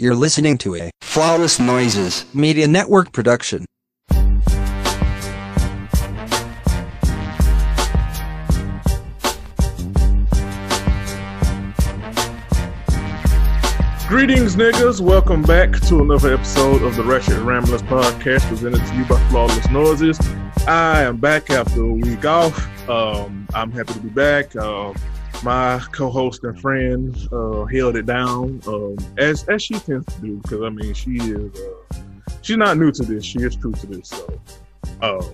You're listening to a Flawless Noises Media Network production. Greetings, niggas. Welcome back to another episode of the Ratchet Ramblers podcast presented to you by Flawless Noises. I am back after a week off. Um, I'm happy to be back. Um, my co-host and friend uh, held it down um, as as she tends to do because I mean she is uh, she's not new to this. She is true to this. So, um,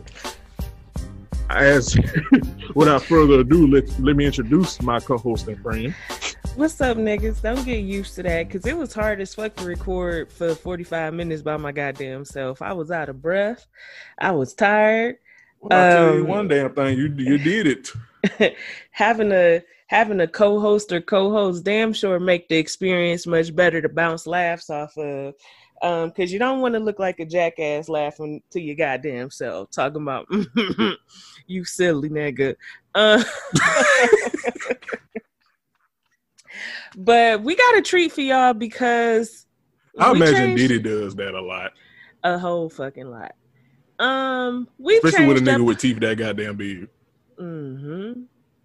as without further ado, let let me introduce my co-host and friend. What's up, niggas? Don't get used to that because it was hard as fuck to record for 45 minutes by my goddamn self. I was out of breath. I was tired. Well, I'll tell you Um, one damn thing, you you did it. having a having a co-host or co-host damn sure make the experience much better to bounce laughs off of. Um, because you don't want to look like a jackass laughing to your goddamn self, talking about you silly nigga. Uh, but we got a treat for y'all because I imagine changed Diddy does that a lot, a whole fucking lot. Um, we've especially with a nigga up. with teeth that goddamn big. hmm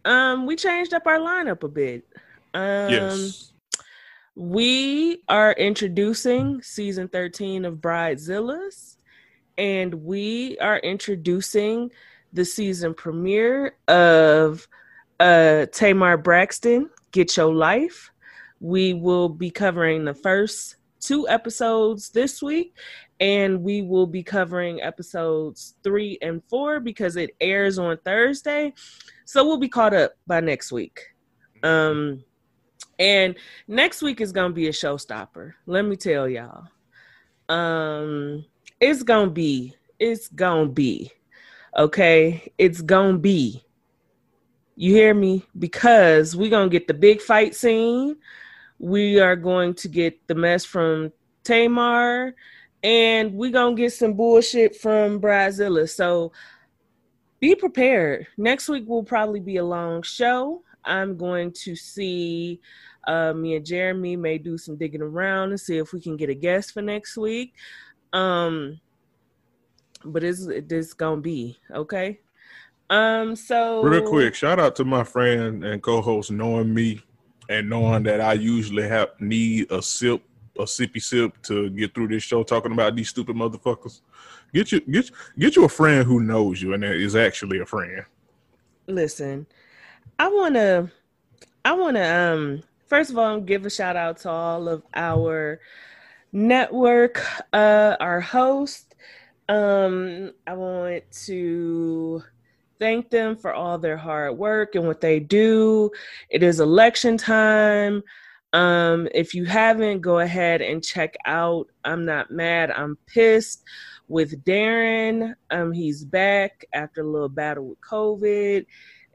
Um, we changed up our lineup a bit. Um, Yes. we are introducing season 13 of Bridezillas, and we are introducing the season premiere of uh Tamar Braxton, Get Your Life. We will be covering the first two episodes this week, and we will be covering episodes three and four because it airs on Thursday. So we'll be caught up by next week. Um and next week is gonna be a showstopper. Let me tell y'all. Um, it's gonna be, it's gonna be, okay. It's gonna be. You hear me? Because we're gonna get the big fight scene. We are going to get the mess from Tamar, and we're gonna get some bullshit from Bridezilla. So be prepared. Next week will probably be a long show. I'm going to see uh, me and Jeremy may do some digging around and see if we can get a guest for next week. Um, but it's this gonna be okay. Um, so Real quick, shout out to my friend and co-host knowing me and knowing that I usually have need a sip, a sippy sip to get through this show talking about these stupid motherfuckers. Get you get get you a friend who knows you and is actually a friend. listen i want to i want to um first of all give a shout out to all of our network uh our host um i want to thank them for all their hard work and what they do it is election time um if you haven't go ahead and check out i'm not mad i'm pissed with darren um he's back after a little battle with covid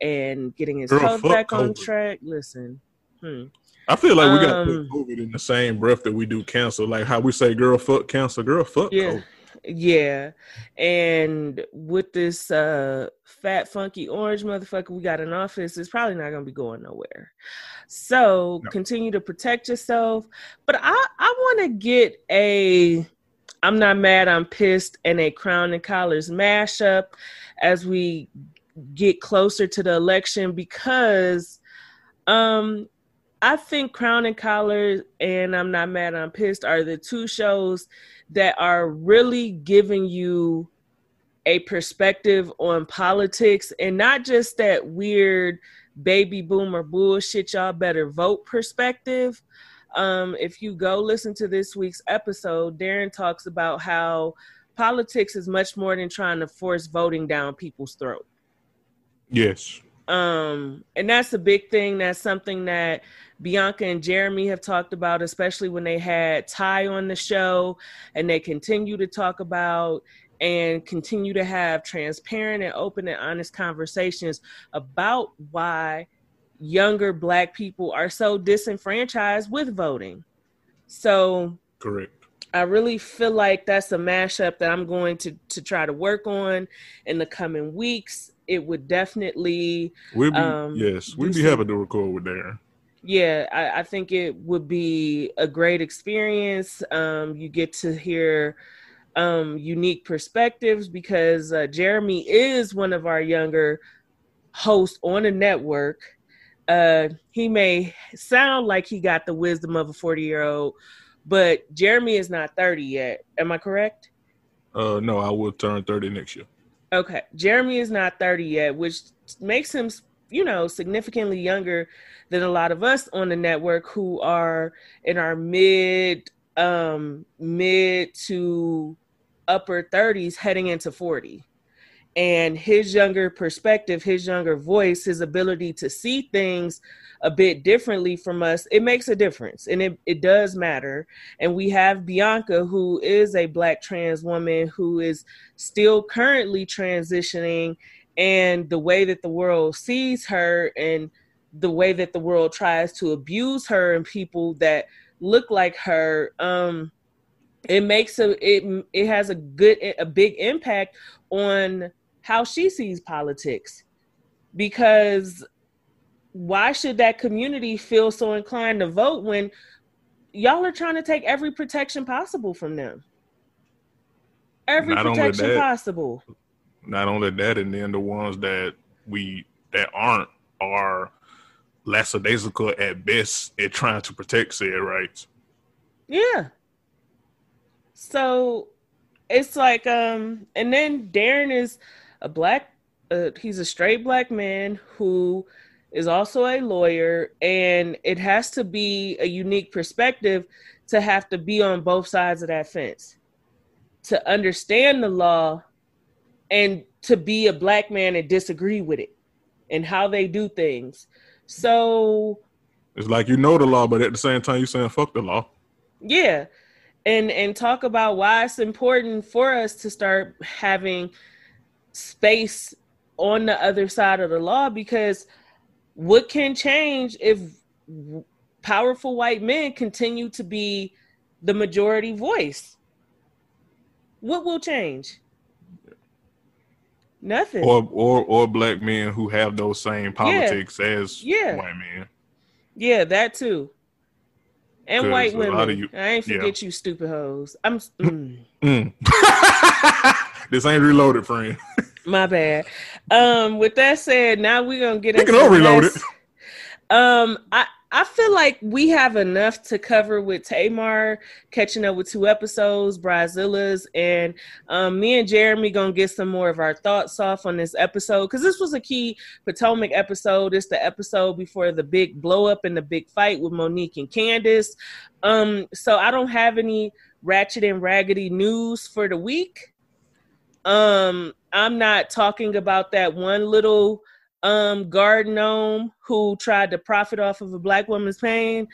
and getting his Girl, health back on track listen hmm. I feel like we got to Um, put COVID in the same breath that we do cancer. Like how we say, "Girl, fuck cancer." Girl, fuck Yeah. COVID. Yeah. And with this uh fat funky orange motherfucker we got in office, it's probably not gonna be going nowhere. So No. continue to protect yourself. But I I wanna get a I'm not mad, I'm pissed and a crown and collars mashup as we get closer to the election because um I think Crown and Collar and I'm Not Mad, I'm Pissed are the two shows that are really giving you a perspective on politics and not just that weird baby boomer bullshit, y'all better vote perspective. Um, if you go listen to this week's episode, Darren talks about how politics is much more than trying to force voting down people's throat. Yes. Um, and that's a big thing. That's something that Bianca and Jeremy have talked about, especially when they had Ty on the show, and they continue to talk about and continue to have transparent and open and honest conversations about why younger black people are so disenfranchised with voting. So correct. I really feel like that's a mashup that I'm going to to try to work on in the coming weeks. It would definitely we'll be um, yes, we'd be some, happy to record with Darren. Yeah, I, I, think it would be a great experience. Um, you get to hear um, unique perspectives because uh, Jeremy is one of our younger hosts on the network. Uh, he may sound like he got the wisdom of a 40 year old, but Jeremy is not 30 yet. Am I correct? Uh, no, I will turn 30 next year. Okay. Jeremy is not 30 yet, which makes him, you know, significantly younger than a lot of us on the network who are in our mid um mid to upper 30s heading into 40 and his younger perspective his younger voice his ability to see things a bit differently from us it makes a difference and it, it does matter. And we have bianca who is a black trans woman who is still currently transitioning and the way that the world sees her and the way that the world tries to abuse her and people that look like her um it makes a it it has a good a big impact on how she sees politics. Because why should that community feel so inclined to vote when y'all are trying to take every protection possible from them? Every not protection that, possible. not only that and then the ones that we that aren't are lackadaisical at best at trying to protect said rights. Yeah. So it's like, um, and then Darren is a black, uh, he's a straight black man who is also a lawyer, and it has to be a unique perspective to have to be on both sides of that fence to understand the law and to be a black man and disagree with it and how they do things. So it's like you know the law, but at the same time you're saying fuck the law. Yeah and and talk about why it's important for us to start having space on the other side of the law because what can change if powerful white men continue to be the majority voice what will change nothing or or or black men who have those same politics yeah. as yeah. white men yeah that too and white women. You, I ain't forget yeah. you, stupid hoes. I'm. Mm. Mm. this ain't reloaded, friend. My bad. Um, with that said, now we're gonna get into reloaded. Um, I I feel like we have enough to cover with Tamar catching up with two episodes, Bridezillas, and um, me and Jeremy gonna get some more of our thoughts off on this episode because this was a key Potomac episode. It's the episode before the big blow up and the big fight with Monique and Candace. Um, so I don't have any ratchet and raggedy news for the week. Um, I'm not talking about that one little um gnome who tried to profit off of a black woman's pain.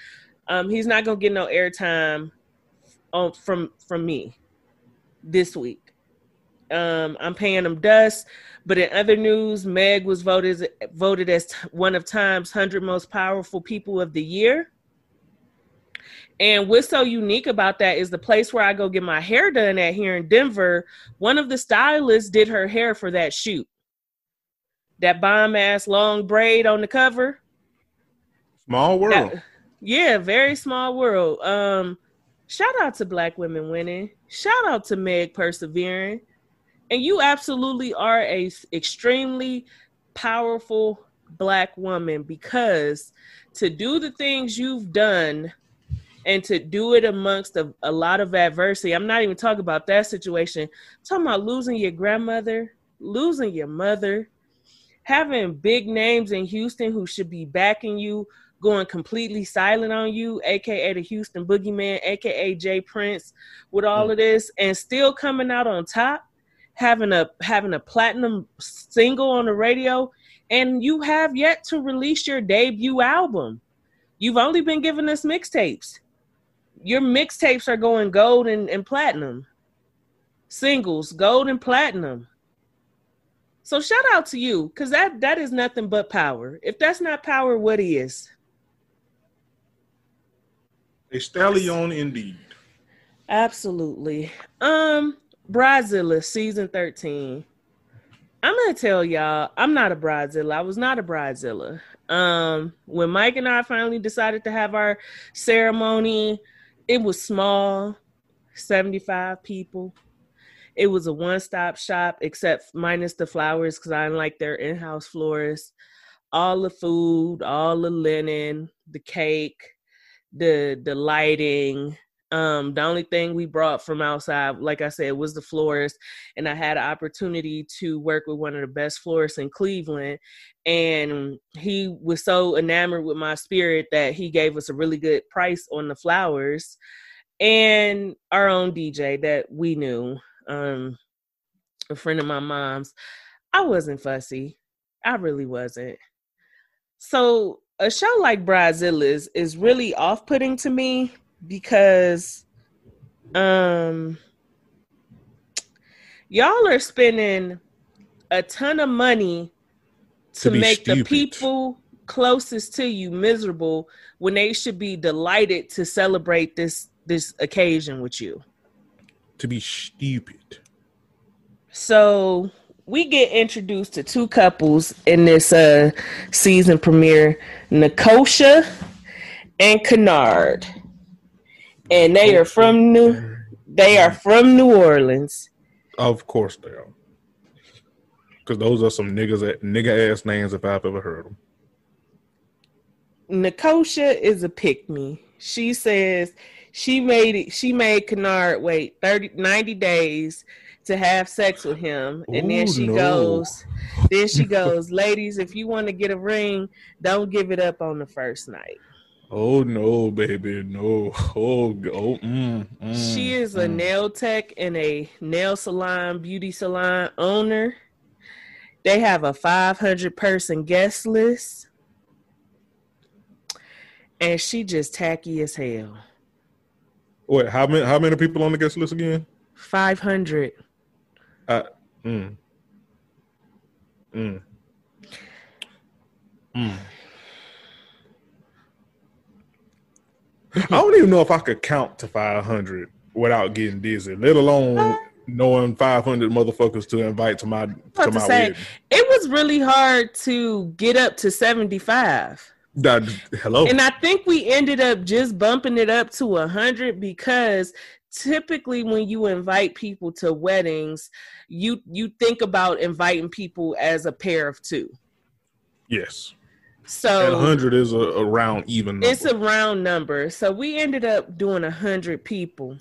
Um he's not gonna get no airtime on from from me this week. Um i'm paying him dust but in other news meg was voted voted as one of time's 100 most powerful people of the year and what's so unique about that is the place where I go get my hair done at here in Denver. One of the stylists did her hair for that shoot that bomb ass long braid on the cover. Small world. That, yeah, very small world. Um, shout out to black women winning. Shout out to Meg persevering. And you absolutely are a extremely powerful black woman because to do the things you've done and to do it amongst a, a lot of adversity. I'm not even talking about that situation. I'm talking about losing your grandmother, losing your mother, having big names in Houston who should be backing you going completely silent on you, aka the Houston Boogeyman, aka J. Prince, with all of this, and still coming out on top, having a having a platinum single on the radio, and you have yet to release your debut album. You've only been giving us mixtapes. Your mixtapes are going gold and, and platinum. Singles, gold and platinum. So shout out to you, because that that is nothing but power. If that's not power, what is? A stallion indeed. Absolutely. Um, Bridezilla season 13. I'm gonna tell y'all, I'm not a bridezilla. I was not a bridezilla. Um, when Mike and I finally decided to have our ceremony, it was small, 75 people. It was a one-stop shop, except minus the flowers, because I like their in-house florist. All the food, all the linen, the cake, the the lighting, um, the only thing we brought from outside, like I said, was the florist. And I had an opportunity to work with one of the best florists in Cleveland. And he was so enamored with my spirit that he gave us a really good price on the flowers and our own DJ that we knew, um, a friend of my mom's. I wasn't fussy. I really wasn't. So a show like Bridezilla's is really off putting to me because um y'all are spending a ton of money to, to make stupid. the people closest to you miserable when they should be delighted to celebrate this this occasion with you. To be stupid. So we get introduced to two couples in this uh season premiere Nicosia and Kennard and they are from New. They are from New Orleans. Of course they are, because those are some niggas, nigga ass names if I've ever heard them. Nicosia is a pick me. She says she made it. She made Kennard wait 30, 90 days to have sex with him, and Ooh, then she no. goes. Then she goes, ladies, if you want to get a ring, don't give it up on the first night. Oh no, baby, no. Oh, oh mm, mm, she is mm. a nail tech and a nail salon, beauty salon owner. They have a 500 person guest list. And she just tacky as hell. Wait, how many how many people on the guest list again? 500. Uh, mm. Mm. Mm. I don't even know if I could count to 500 without getting dizzy, let alone uh, knowing 500 motherfuckers to invite to my to my say, wedding. It was really hard to get up to 75. That, hello. And I think we ended up just bumping it up to 100 because typically when you invite people to weddings, you you think about inviting people as a pair of two. Yes. So hundred is a, a, round even. Number. It's a round number. So we ended up doing a hundred people.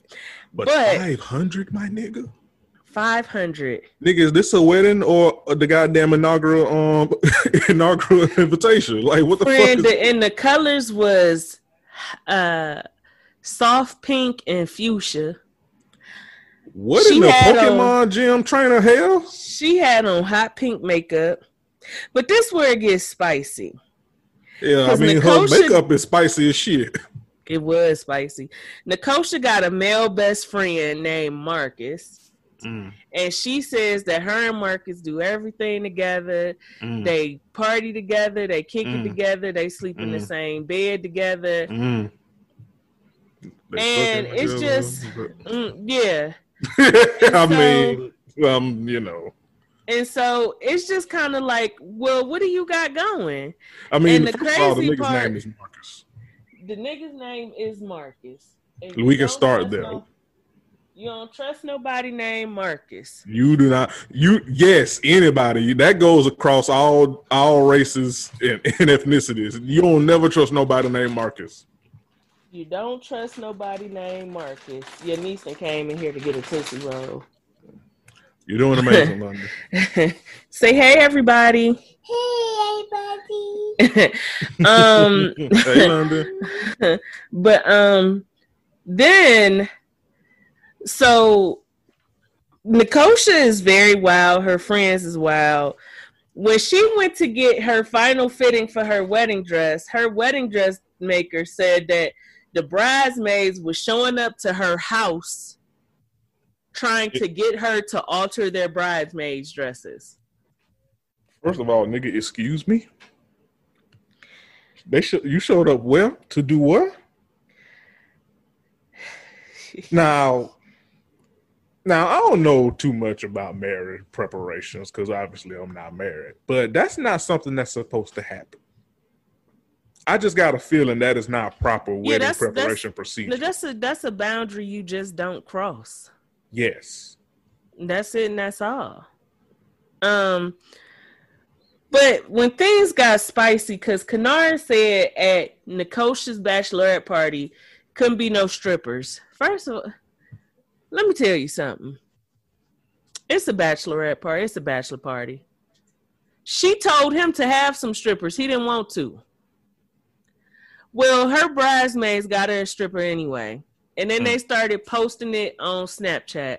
But, but five hundred, my nigga. Five hundred. Nigga, is this a wedding or the goddamn inaugural um inaugural invitation? Like what the Friend, fuck? Is- and the colors was uh soft pink and fuchsia. What she in the Pokemon on, gym trainer hell? She had on hot pink makeup. But this where it gets spicy. Yeah, I mean her makeup is spicy as shit. It was spicy. Nicosia got a male best friend named Marcus. Mm. And she says that her and Marcus do everything together. Mm. They party together, they kick mm. it together, they sleep in the mm. same bed together. Mm. And it's just, mm, yeah. I so, mean, um, you know. And so it's just kind of like, well, what do you got going? I mean, and the crazy all, the nigga's part, name is Marcus. The nigga's name is Marcus. we can start there. No, you don't trust nobody named Marcus. You do not. You yes, anybody that goes across all all races and, and ethnicities. You don't never trust nobody named Marcus. You don't trust nobody named Marcus. Your niece came in here to get a tootsie roll. You're doing amazing, London. Say hey, everybody. Hey, everybody. um, hey, London. but um, then so Nikosha is very wild. Her friends is wild. when she went to get her final fitting for her wedding dress, her wedding dress maker said that the bridesmaids were showing up to her house trying to get her to alter their bridesmaids dresses. First of all, nigga, excuse me. They should you showed up where to do what? now, now I don't know too much about marriage preparations because obviously I'm not married, but that's not something that's supposed to happen. I just got a feeling that is not proper wedding that's- that's- preparation procedure. That's a that's a boundary you just don't cross. Yes. That's it and that's all. Um but when things got spicy, because Kennard said at Nikosha's bachelorette party couldn't be no strippers. First of all, let me tell you something. It's a bachelorette party, it's a bachelor party. She told him to have some strippers. He didn't want to. Well, her bridesmaids got her a stripper anyway. And then they started posting it on Snapchat.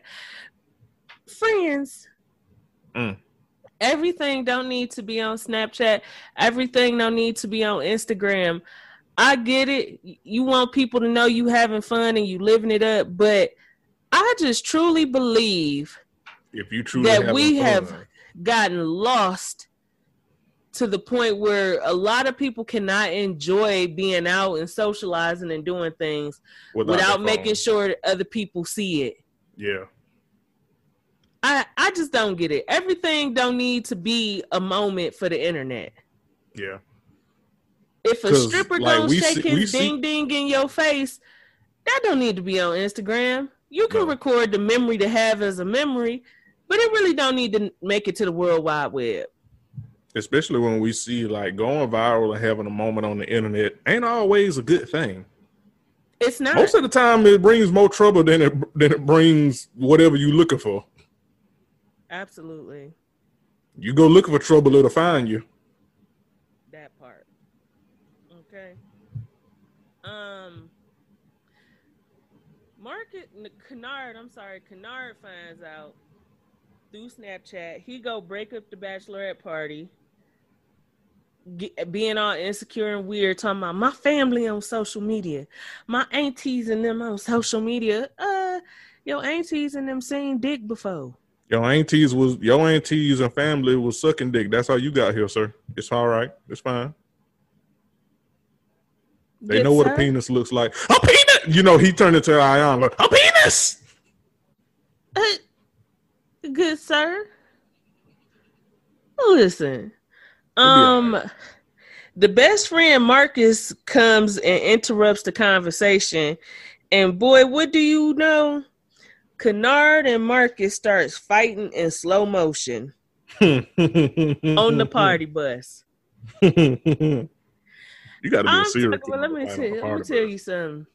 Friends, Mm. everything don't need to be on Snapchat. Everything don't need to be on Instagram. I get it. You want people to know you having fun and you living it up, but I just truly believe If you truly that we fun. have gotten lost to the point where a lot of people cannot enjoy being out and socializing and doing things without, without making sure other people see it. Yeah. I I just don't get it. Everything don't need to be a moment for the internet. Yeah. If a stripper like, don't shake see- his see- ding ding in your face, that don't need to be on Instagram. You can No. record the memory to have as a memory, but it really don't need to make it to the World Wide Web. Especially when we see like going viral and having a moment on the internet ain't always a good thing. It's not. Most of the time, it brings more trouble than it than it brings whatever you're looking for. Absolutely. You go looking for trouble, it'll find you. that part. Okay. Um Market Kennard, I'm sorry, Kennard finds out through Snapchat, he go break up the bachelorette party. Get, being all insecure and weird, talking about my family on social media, my aunties and them on social media. Uh, your aunties and them seen dick before. Your aunties was your aunties and family was sucking dick. That's how you got here, sir. It's all right. It's fine. They Yes, know what sir. a penis looks like. A penis. You know, he turned into Ion. Like, a penis. Uh, good sir. Listen, um, the best friend Marcus comes and interrupts the conversation, and boy, what do you know? Kennard and Marcus starts fighting in slow motion on the party bus. You got to be a I'm serial talking- well, let me tell, to fight on the let me tell you something.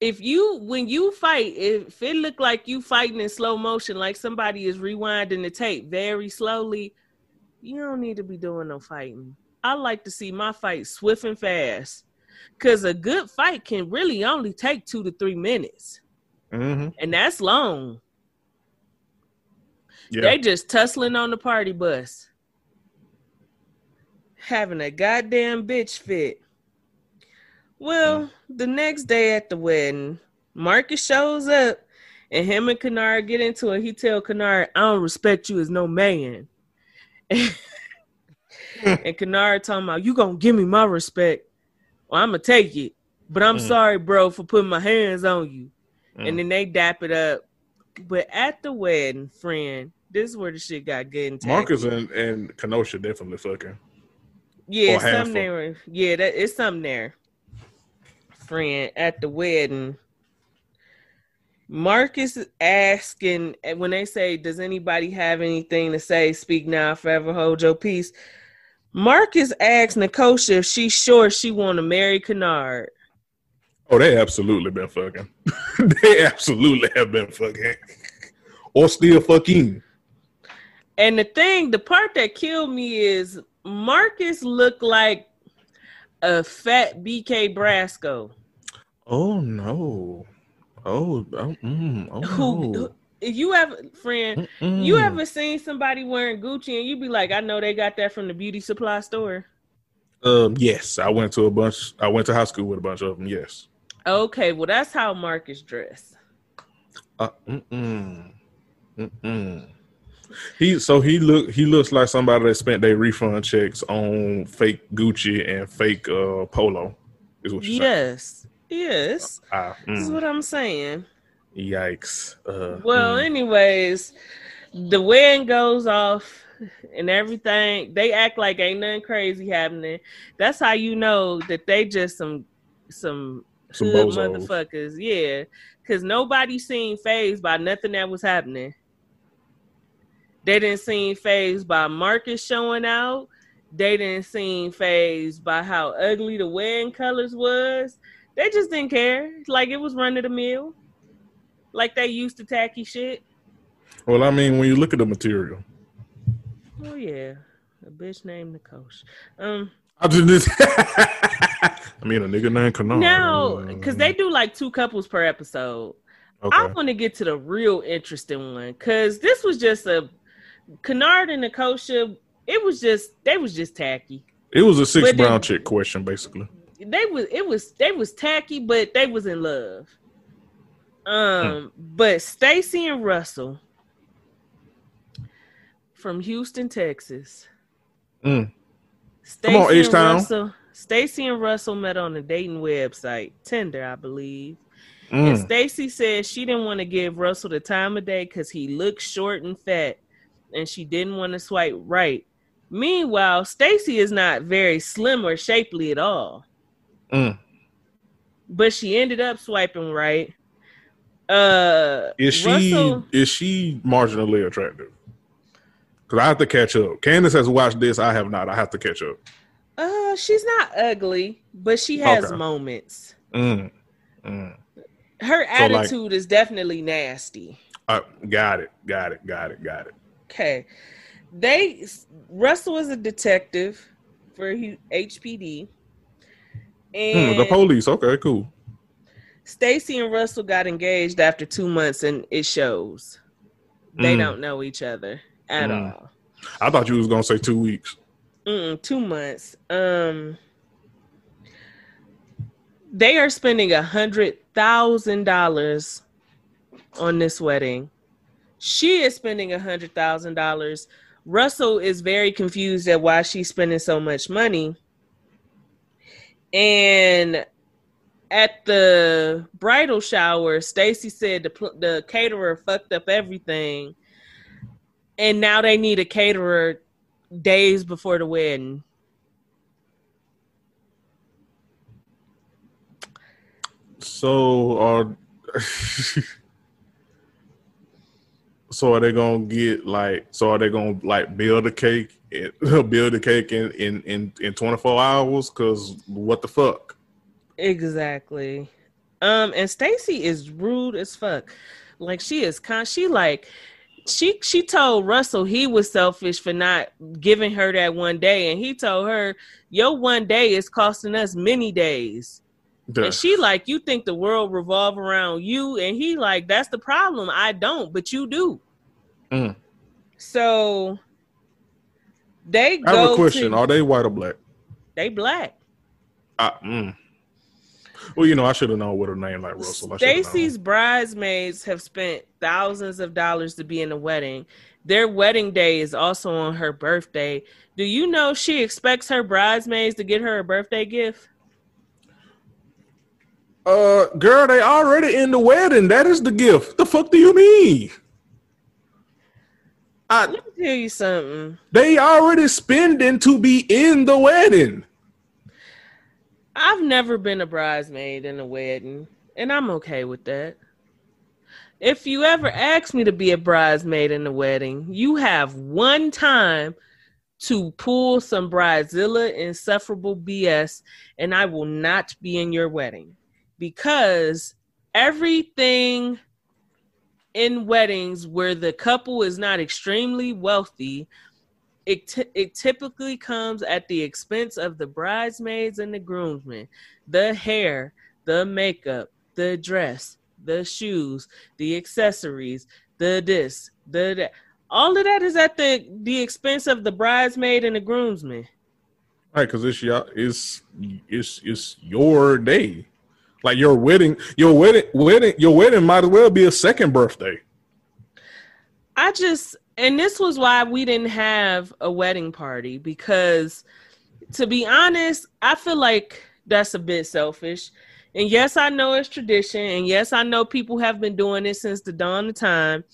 If you when you fight, if it look like you fighting in slow motion, like somebody is rewinding the tape very slowly, you don't need to be doing no fighting. I like to see my fight swift and fast, cause a good fight can really only take two to three minutes, Mhm. and that's long. Yeah. They just tussling on the party bus. Having a goddamn bitch fit. Well, the next day at the wedding, Marcus shows up and him and Kennard get into it. He tell Kennard, I don't respect you as no man. and Kennard talking about, you gonna give me my respect. Well, I'm gonna take it. But I'm Mm. sorry, bro, for putting my hands on you. Mm. And then they dap it up. But at the wedding, friend, this is where the shit got good and. Marcus and, and Kenosha definitely fucking. Yeah, something there. Yeah, that it's something there. Friend at the wedding. Marcus is asking when they say, Does anybody have anything to say? Speak now, forever hold your peace. Marcus asks Nikosha if she's sure she wanna marry Kennard. Oh, they absolutely been fucking. they absolutely have been fucking. or still fucking. And the thing, the part that killed me is Marcus looked like a fat BK Brasco. Oh no. Oh, oh, mm, oh who no. you ever friend, Mm. you ever seen somebody wearing Gucci and you be like, I know they got that from the beauty supply store. Um, yes, I went to a bunch. I went to high school with a bunch of them. Yes. Okay, well that's how Marcus dressed. Uh, mm-mm. Mm-mm. He so he look he looks like somebody that spent their refund checks on fake Gucci and fake uh polo. Is what you saying? Yes. Yes. Ah, This is mm, what I'm saying. yikes. Uh, Well, mm. anyways, the wind goes off and everything. They act like ain't nothing crazy happening. That's how you know that they just some some Some hood bozos. motherfuckers. Yeah, because nobody seen phased by nothing that was happening. They didn't seem phased by Marcus showing out. They didn't seem phased by how ugly the wedding colors was. They just didn't care. Like it was run of the mill. Like they used to tacky shit. well, I mean, when you look at the material, Oh yeah. A bitch named Nicosh. Um I just. I mean, a nigga named Kanar. No, because they do like two couples per episode. Okay. I want to get to the real interesting one because this was just a Kennard and Nikosha. It was just they was just tacky. It was a six brown chick question, basically. They was it was they was tacky, but they was in love. Um, but Stacy and Russell from Houston, Texas. Mm. Stacy on, and H-Town. Russell. Stacy and Russell met on a dating website, Tinder, I believe. And Mm. Stacy said she didn't want to give Russell the time of day because he looked short and fat, and she didn't want to swipe right. Meanwhile, Stacy is not very slim or shapely at all, Mm. but she ended up swiping right. Uh, Is she Russell, is she marginally attractive? Because I have to catch up. Candace has watched this. I have not. I have to catch up. uh, she's not ugly, but she has Okay. moments. Mm. Mm. Her So, like- attitude is definitely nasty. Uh, got it. Got it. Got it. Got it. Okay. They Russell is a detective for Hu- HPD. Mm, the police. Okay, cool. Stacy and Russell got engaged after 2 months and it shows. They Mm. don't know each other at Mm. all. I thought you was gonna say two weeks. Mm-mm, 2 months. Um they are spending a hundred thousand dollars on this wedding. She is spending a hundred thousand dollars. Russell is very confused at why she's spending so much money. And at the bridal shower, Stacy said the the caterer fucked up everything, and now they need a caterer days before the wedding. So are so are they gonna get like so are they gonna like build a cake and build a cake in in in, in 24 hours? Cause what the fuck? Exactly. Um, and Stacy is rude as fuck. Like she is con she like she she told Russell he was selfish for not giving her that one day, and he told her, Your one day is costing us many days. The- And she like, You think the world revolve around you? And he like, That's the problem. I don't, but you do. Mm. So they I have a question. to Are they white or black? they black. Ah, mm. Well, you know, I should have known with a name like Russell. Stacy's bridesmaids have spent thousands of dollars to be in the wedding. Their wedding day is also on her birthday. Do you know she expects her bridesmaids to get her a birthday gift? Uh, girl, they already in the wedding. That is the gift. The fuck do you mean? I, Let me tell you something. they already spending to be in the wedding. I've never been a bridesmaid in a wedding, and I'm okay with that. If you ever ask me to be a bridesmaid in the wedding, you have one time to pull some bridezilla insufferable BS, and I will not be in your wedding because everything in weddings where the couple is not extremely wealthy it, t- it typically comes at the expense of the bridesmaids and the groomsmen the hair the makeup the dress the shoes the accessories the this, the that. All of that is at the the expense of the bridesmaid and the groomsmen. Right, because it's it's it's it's your day. Like your wedding, your wedding, wedding, your wedding might as well be a second birthday. I just and this was why we didn't have a wedding party because to be honest, I feel like that's a bit selfish. And yes, I know it's tradition, and yes, I know people have been doing it since the dawn of time.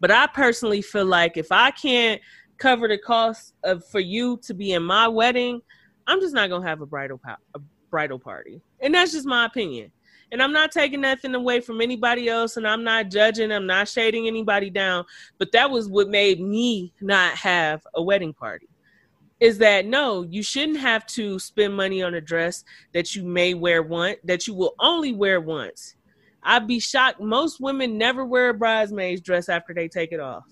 But I personally feel like if I can't cover the cost of for you to be in my wedding, I'm just not gonna have a bridal a bridal party, and that's just my opinion. And I'm not taking nothing away from anybody else, and I'm not judging, I'm not shading anybody down. But that was what made me not have a wedding party. Is that no, you shouldn't have to spend money on a dress that you may wear once, that you will only wear once. I'd be shocked. Most women never wear a bridesmaid's dress after they take it off.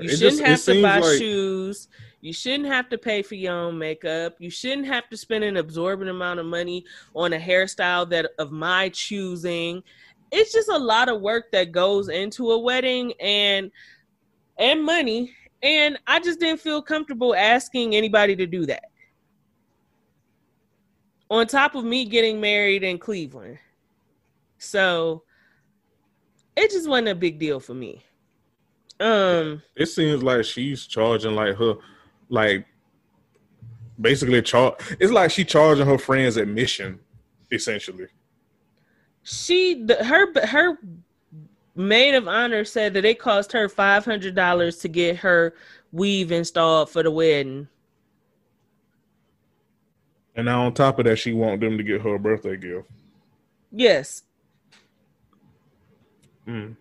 You it shouldn't just, have to buy like... shoes. You shouldn't have to pay for your own makeup. You shouldn't have to spend an absorbent amount of money on a hairstyle that of my choosing. It's just a lot of work that goes into a wedding and and money. And I just didn't feel comfortable asking anybody to do that. On top of me getting married in Cleveland. So it just wasn't a big deal for me. Um, it seems like she's charging like her, like basically charge. It's like she charging her friends admission, essentially. She the, her her maid of honor said that it cost her five hundred dollars to get her weave installed for the wedding. And now on top of that, she want them to get her a birthday gift. Yes. Mm.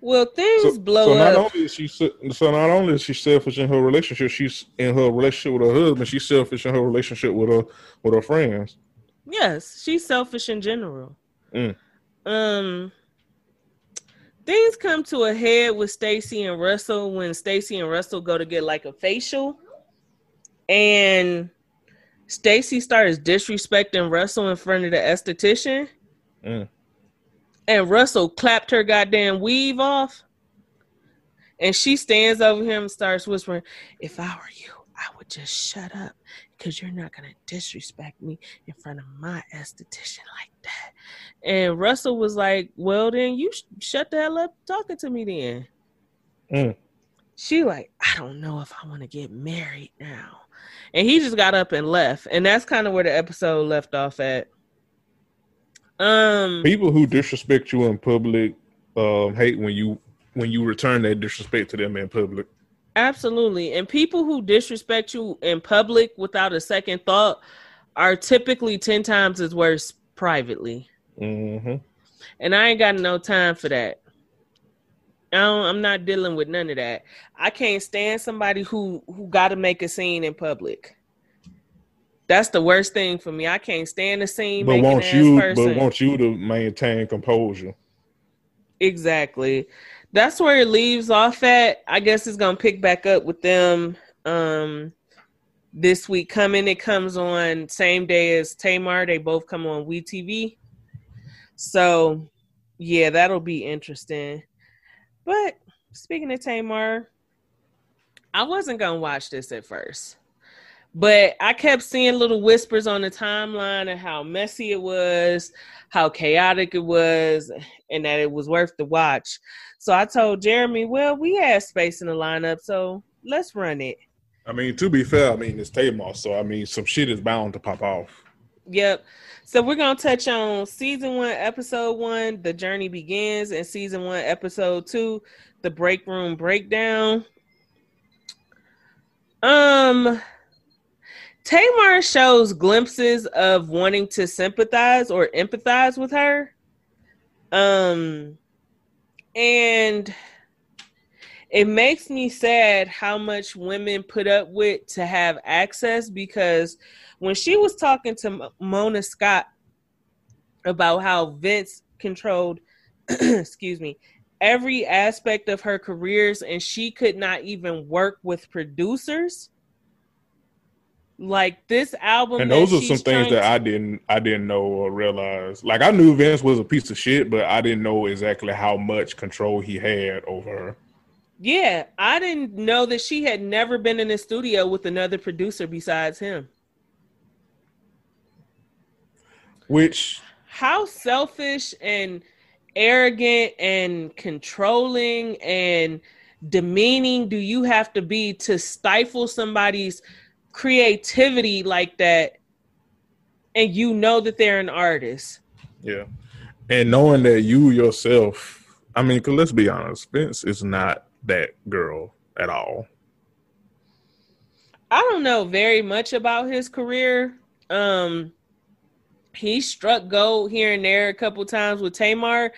Well, things so, blow so not up. Only is she, so not only is she selfish in her relationship, she's in her relationship with her husband. She's selfish in her relationship with her with her friends. Yes, she's selfish in general. Mm. Um, things come to a head with Stacy and Russell when Stacy and Russell go to get like a facial, and Stacy starts disrespecting Russell in front of the esthetician. Mm and Russell clapped her goddamn weave off. And she stands over him and starts whispering, If I were you, I would just shut up because you're not going to disrespect me in front of my esthetician like that. And Russell was like, Well, then you sh- shut the hell up talking to me then. Mm. She like, I don't know if I want to get married now. And he just got up and left. And that's kind of where the episode left off at. Um, people who disrespect you in public um, hate when you when you return that disrespect to them in public. Absolutely, and people who disrespect you in public without a second thought are typically ten times as worse privately. Mm-hmm. And I ain't got no time for that. I am not dealing with none of that. I can't stand somebody who who got to make a scene in public. That's the worst thing for me. I can't stand the scene. But want you, person. but want you to maintain composure. Exactly. That's where it leaves off at. I guess it's gonna pick back up with them um this week coming. It comes on same day as Tamar. They both come on WeTV. So yeah, that'll be interesting. But speaking of Tamar, I wasn't gonna watch this at first. But I kept seeing little whispers on the timeline of how messy it was, how chaotic it was, and that it was worth the watch. So I told Jeremy, well, we had space in the lineup, so let's run it. I mean, to be fair, I mean, it's Tamar, so I mean, some shit is bound to pop off. Yep. So we're gonna touch on season one, episode one, the journey begins, and season one, episode two, the break room breakdown. Um, Tamar shows glimpses of wanting to sympathize or empathize with her. Um and it makes me sad how much women put up with to have access because when she was talking to Mona Scott about how Vince controlled excuse me every aspect of her careers and she could not even work with producers Like this album, and those are some things that to- I didn't I didn't know or realize. Like I knew Vince was a piece of shit, but I didn't know exactly how much control he had over her. Yeah, I didn't know that she had never been in a studio with another producer besides him. Which How selfish and arrogant and controlling and demeaning do you have to be to stifle somebody's creativity like that and you know that they're an artist? yeah, and knowing that you yourself, I mean, cause let's be honest, Vince is not that girl at all. I don't know very much about his career. Um he struck gold here and there a couple times with Tamar,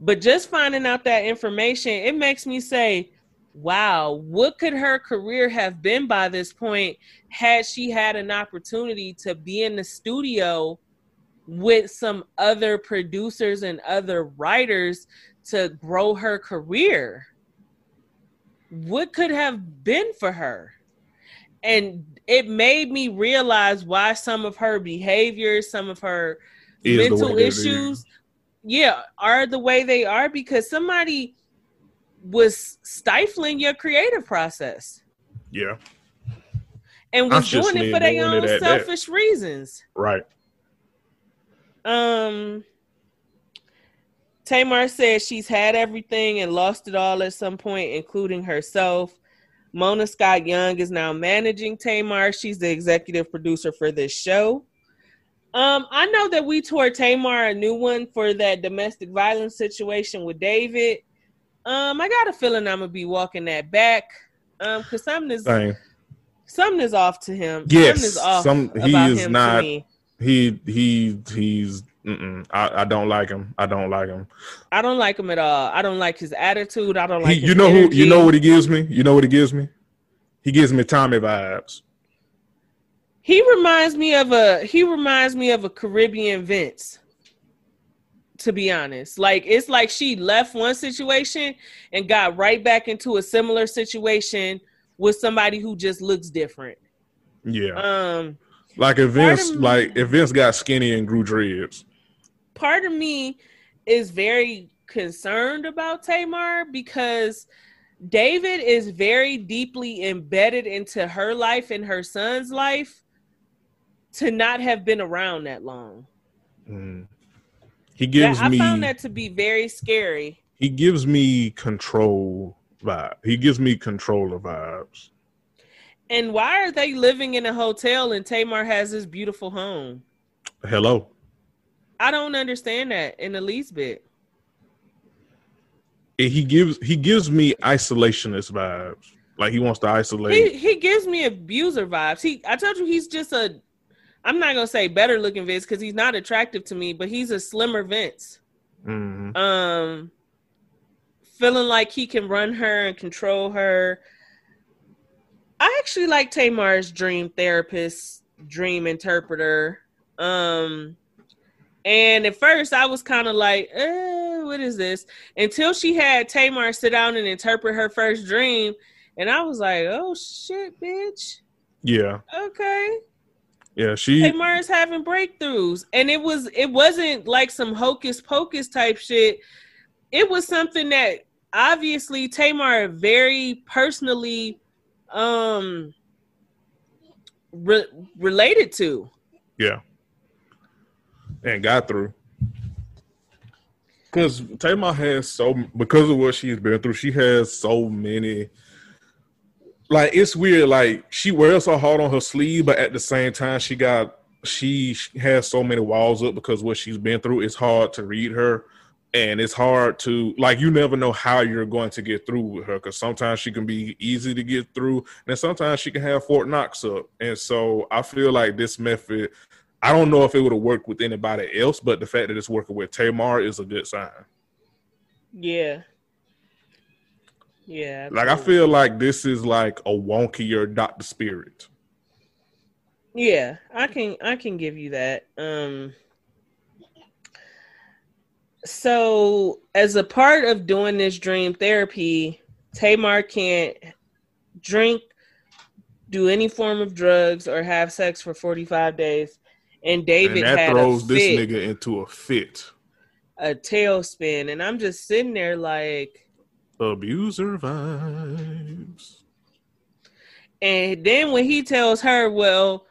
but just finding out that information, it makes me say, wow, what could her career have been by this point had she had an opportunity to be in the studio with some other producers and other writers to grow her career? What could have been for her? and it made me realize why some of her behaviors, some of her mental way that it issues, yeah, are the way they are because somebody was stifling your creative process Yeah, and was doing it for their own at that. selfish reasons. right. Um Tamar says she's had everything and lost it all at some point, including herself. Mona Scott Young is now managing Tamar. She's the executive producer for this show. Um, I know that we tore Tamar a new one for that domestic violence situation with David. Um, I got a feeling I'm gonna be walking that back. Um, because something is Same. something is off to him. Yes, something is off some- he is not- He he he's. Mm-mm. I, I don't like him. I don't like him. I don't like him at all. I don't like his attitude. I don't He, like. you his know who? You know what he gives me? You know what he gives me? He gives me Tommy vibes. He reminds me of a. He reminds me of a Caribbean Vince. To be honest, like it's like she left one situation and got right back into a similar situation with somebody who just looks different. Yeah, Um, like if Vince, of- like if Vince got skinny and grew dreads. part of me is very concerned about Tamar because David is very deeply embedded into her life and her son's life to not have been around that long. Mm. He gives That- I me found that to be very scary. he gives me control vibe. He gives me controller vibes. And why are they living in a hotel and Tamar has this beautiful home? Hello. I don't understand that in the least bit. He gives he gives me isolationist vibes. Like he wants to isolate. He he gives me abuser vibes. He I told you he's just a I'm not gonna say better looking Vince because he's not attractive to me, but he's a slimmer Vince. Mhm. Um feeling like he can run her and control her. I actually like Tamar's dream therapist, dream interpreter. Um and at first I was kind of like, eh, what is this? Until she had Tamar sit down and interpret her first dream. And I was like, oh shit, bitch. Yeah. Okay. Yeah. She Tamar is having breakthroughs. And it was it wasn't like some hocus pocus type shit. It was something that obviously Tamar very personally um re- related to. Yeah. And got through. Because Tamar has so because of what she's been through, she has so many like it's weird, like she wears her heart on her sleeve, but at the same time she got she has so many walls up because what she's been through, it's hard to read her. And it's hard to like you never know how you're going to get through with her because sometimes she can be easy to get through, and sometimes she can have Fort Knox up. And so I feel like this method I don't know if it would have worked with anybody else, but the fact that it's working with Tamar is a good sign. Yeah. Yeah. Like I feel like this is like a wonkier Doctor Spirit. Yeah, I can I can give you that. Um so as a part of doing this dream therapy, Tamar can't drink do any form of drugs or have sex for 45 days. And David and that had throws a this nigga into a fit. a tailspin. And I'm just sitting there like, Abuser vibes. and then when he tells her, well,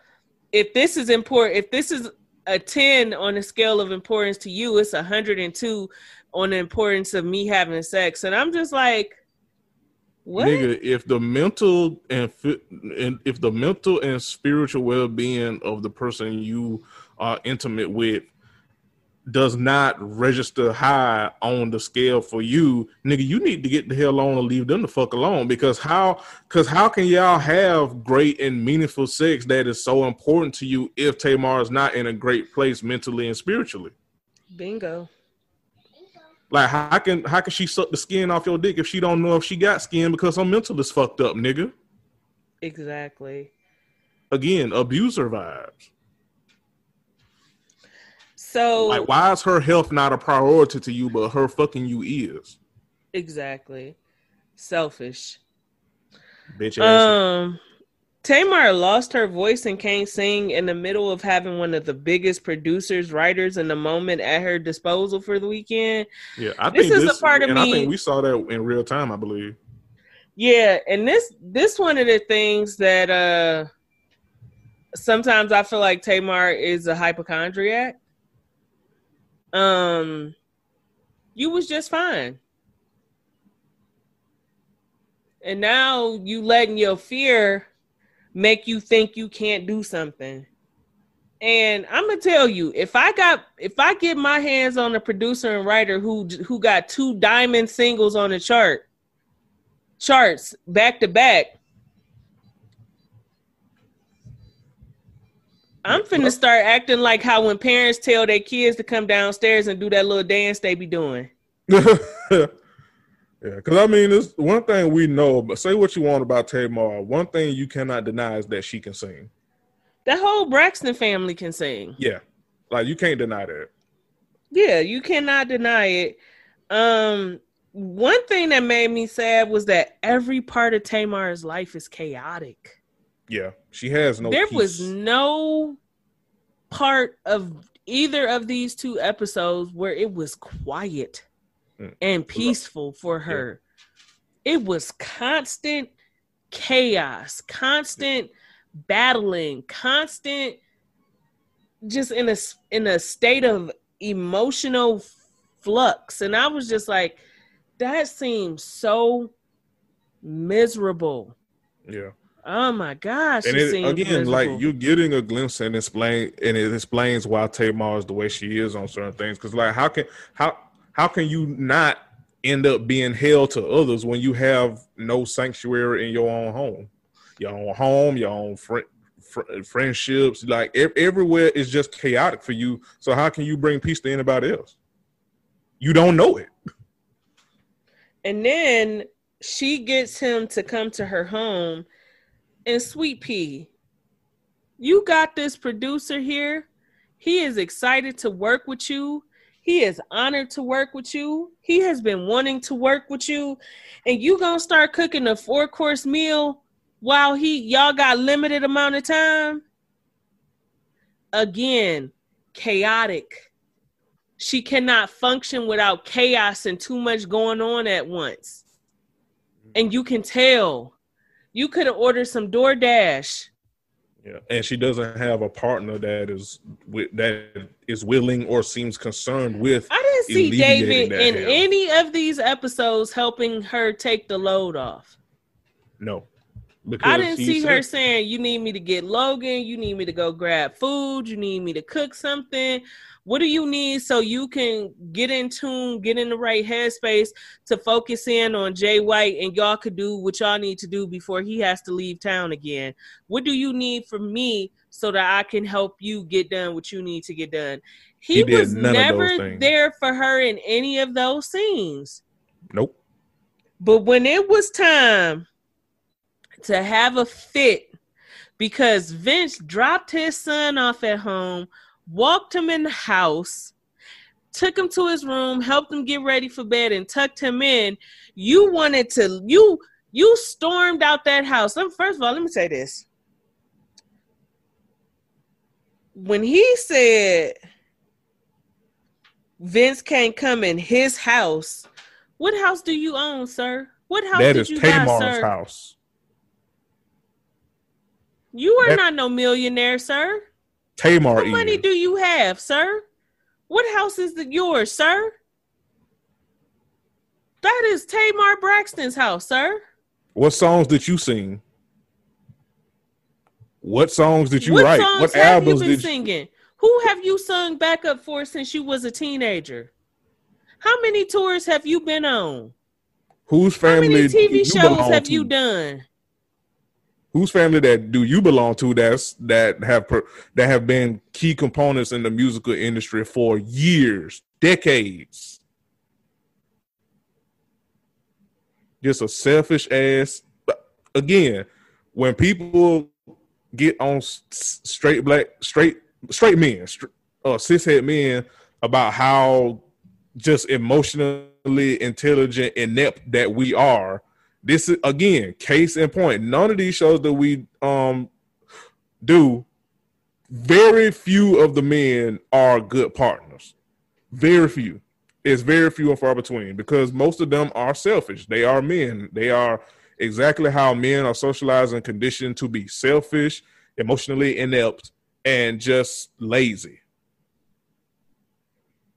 if this is important, if this is a 10 on a scale of importance to you, it's 102 on the importance of me having sex. And I'm just like, what? Nigga, if the mental and, fi- and if the mental and spiritual well being of the person you are intimate with does not register high on the scale for you, nigga, you need to get the hell on and leave them the fuck alone. Because how because how can y'all have great and meaningful sex that is so important to you if Tamar is not in a great place mentally and spiritually? Bingo. Like how can how can she suck the skin off your dick if she don't know if she got skin because her mental is fucked up, nigga? Exactly. Again, abuser vibes. So Like why is her health not a priority to you, but her fucking you is? exactly. Selfish. Bitch. Um Tamar lost her voice and can't sing in the middle of having one of the biggest producers, writers in the moment at her disposal for the weekend. yeah, I this think is a part of and I me- think we saw that in real time, I believe. Yeah, and this this one of the things that uh sometimes I feel like Tamar is a hypochondriac. Um you was just fine. And now you letting your fear make you think you can't do something. And I'm gonna tell you, if I got if I get my hands on a producer and writer who who got two diamond singles on the chart, charts back to back. I'm finna start acting like how when parents tell their kids to come downstairs and do that little dance they be doing. yeah, because I mean, it's one thing we know. But say what you want about Tamar. One thing you cannot deny is that she can sing. The whole Braxton family can sing. Yeah, like you can't deny that. Yeah, you cannot deny it. Um, one thing that made me sad was that every part of Tamar's life is chaotic. Yeah, she has no. there peace. was no part of either of these two episodes where it was quiet Mm. and peaceful for her. It was constant chaos, constant battling, constant just in a in a state of emotional flux and I was just like that seems so miserable. Yeah. Oh my gosh. and it, again, like you're getting a glimpse and explain, and it explains why Tamar is the way she is on certain things. Because, like, how can how how can you not end up being held to others when you have no sanctuary in your own home, your own home, your own friend, fr- friendships, like ev- everywhere is just chaotic for you. So how can you bring peace to anybody else? You don't know it. And then she gets him to come to her home. And Sweet Pea, you got this producer here. He is excited to work with you. He is honored to work with you. He has been wanting to work with you. And you gonna start cooking a four course meal while he y'all got limited amount of time. Again, chaotic. She cannot function without chaos and too much going on at once. And you can tell. You could have ordered some DoorDash. Yeah, and she doesn't have a partner that is wi- that is willing or seems concerned with. I didn't see David in any of these episodes helping her take the load off. No, because I didn't see her saying, You need me to get Logan, you need me to go grab food, you need me to cook something. What do you need so you can get in tune, get in the right headspace to focus in on Jay White and y'all could do what y'all need to do before he has to leave town again? What do you need from me so that I can help you get done what you need to get done? He, He was none of those never there for her in any of those scenes. Nope. But when it was time to have a fit because Vince dropped his son off at home, walked him in the house, took him to his room, helped him get ready for bed, and tucked him in. You wanted to you you stormed out that house. Let First of all, let me say this. When he said Vince can't come in his house, what house do you own, sir? What house that did you Tamar's sir? house. You are that, not no millionaire, sir. Tamar What money do you have, sir? What house is the, yours, sir? That is Tamar Braxton's house, sir. What songs did you sing? What songs did you what write? What have you albums been did you singing? Who have you sung backup for since you was a teenager? How many tours have you been on? Whose How family many TV shows have to? you done? Whose family that do you belong to? That's that have per, that have been key components in the musical industry for years, decades. Just a selfish ass. but Again, when people get on straight black, straight straight men, str- uh, cishet men about how just emotionally intelligent, inept that we are. This is again, case in point. None of these shows that we um do, very few of the men are good partners. Very few. It's very few and far between because most of them are selfish. They are men. They are exactly how men are socialized and conditioned to be selfish, emotionally inept, and just lazy.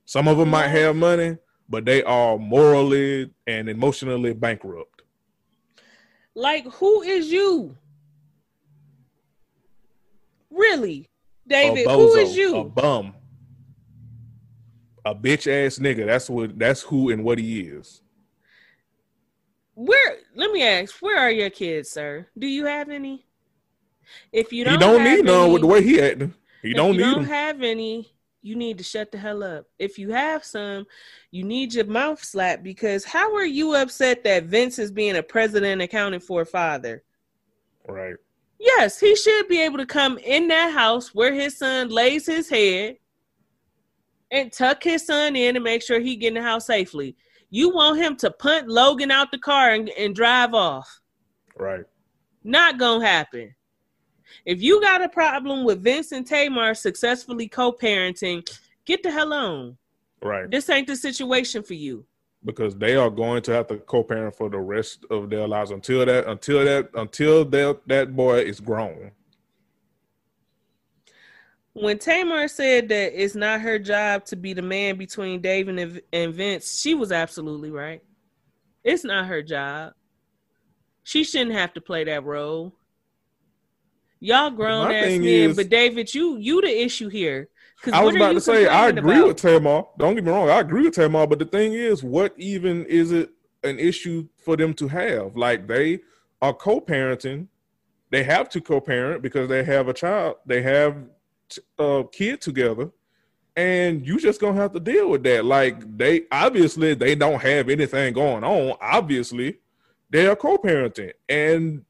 Some of them might have money, but they are morally and emotionally bankrupt. Like, who is you? Really, David? a Who bozo, is you? A bum. A bitch ass nigga. That's what that's who and what he is. Where? Let me ask. Where are your kids, sir? Do you have any? If you don't, he don't need none with the way he acting. He don't you need don't them. have any, you need to shut the hell up. If you have some, you need your mouth slapped because how are you upset that Vince is being a president accounted for father? right. Yes, he should be able to come in that house where his son lays his head and tuck his son in and make sure he get in the house safely. You want him to punt Logan out the car and, and drive off. Right. Not gonna happen. If you got a problem with Vince and Tamar successfully co-parenting, get the hell on. Right. This ain't the situation for you. Because they are going to have to co-parent for the rest of their lives until that until that until that that boy is grown. When Tamar said that it's not her job to be the man between David and, and Vince, she was absolutely right. It's not her job. She shouldn't have to play that role. Y'all grown My ass men, is- but David, you you the issue here. I was about to say I agree about? with Tamar. Don't get me wrong, I agree with Tamar, but the thing is, what even is it an issue for them to have? Like they are co-parenting, they have to co-parent because they have a child, they have a kid together, and you just gonna have to deal with that. Like they obviously they don't have anything going on. Obviously, they are co-parenting, and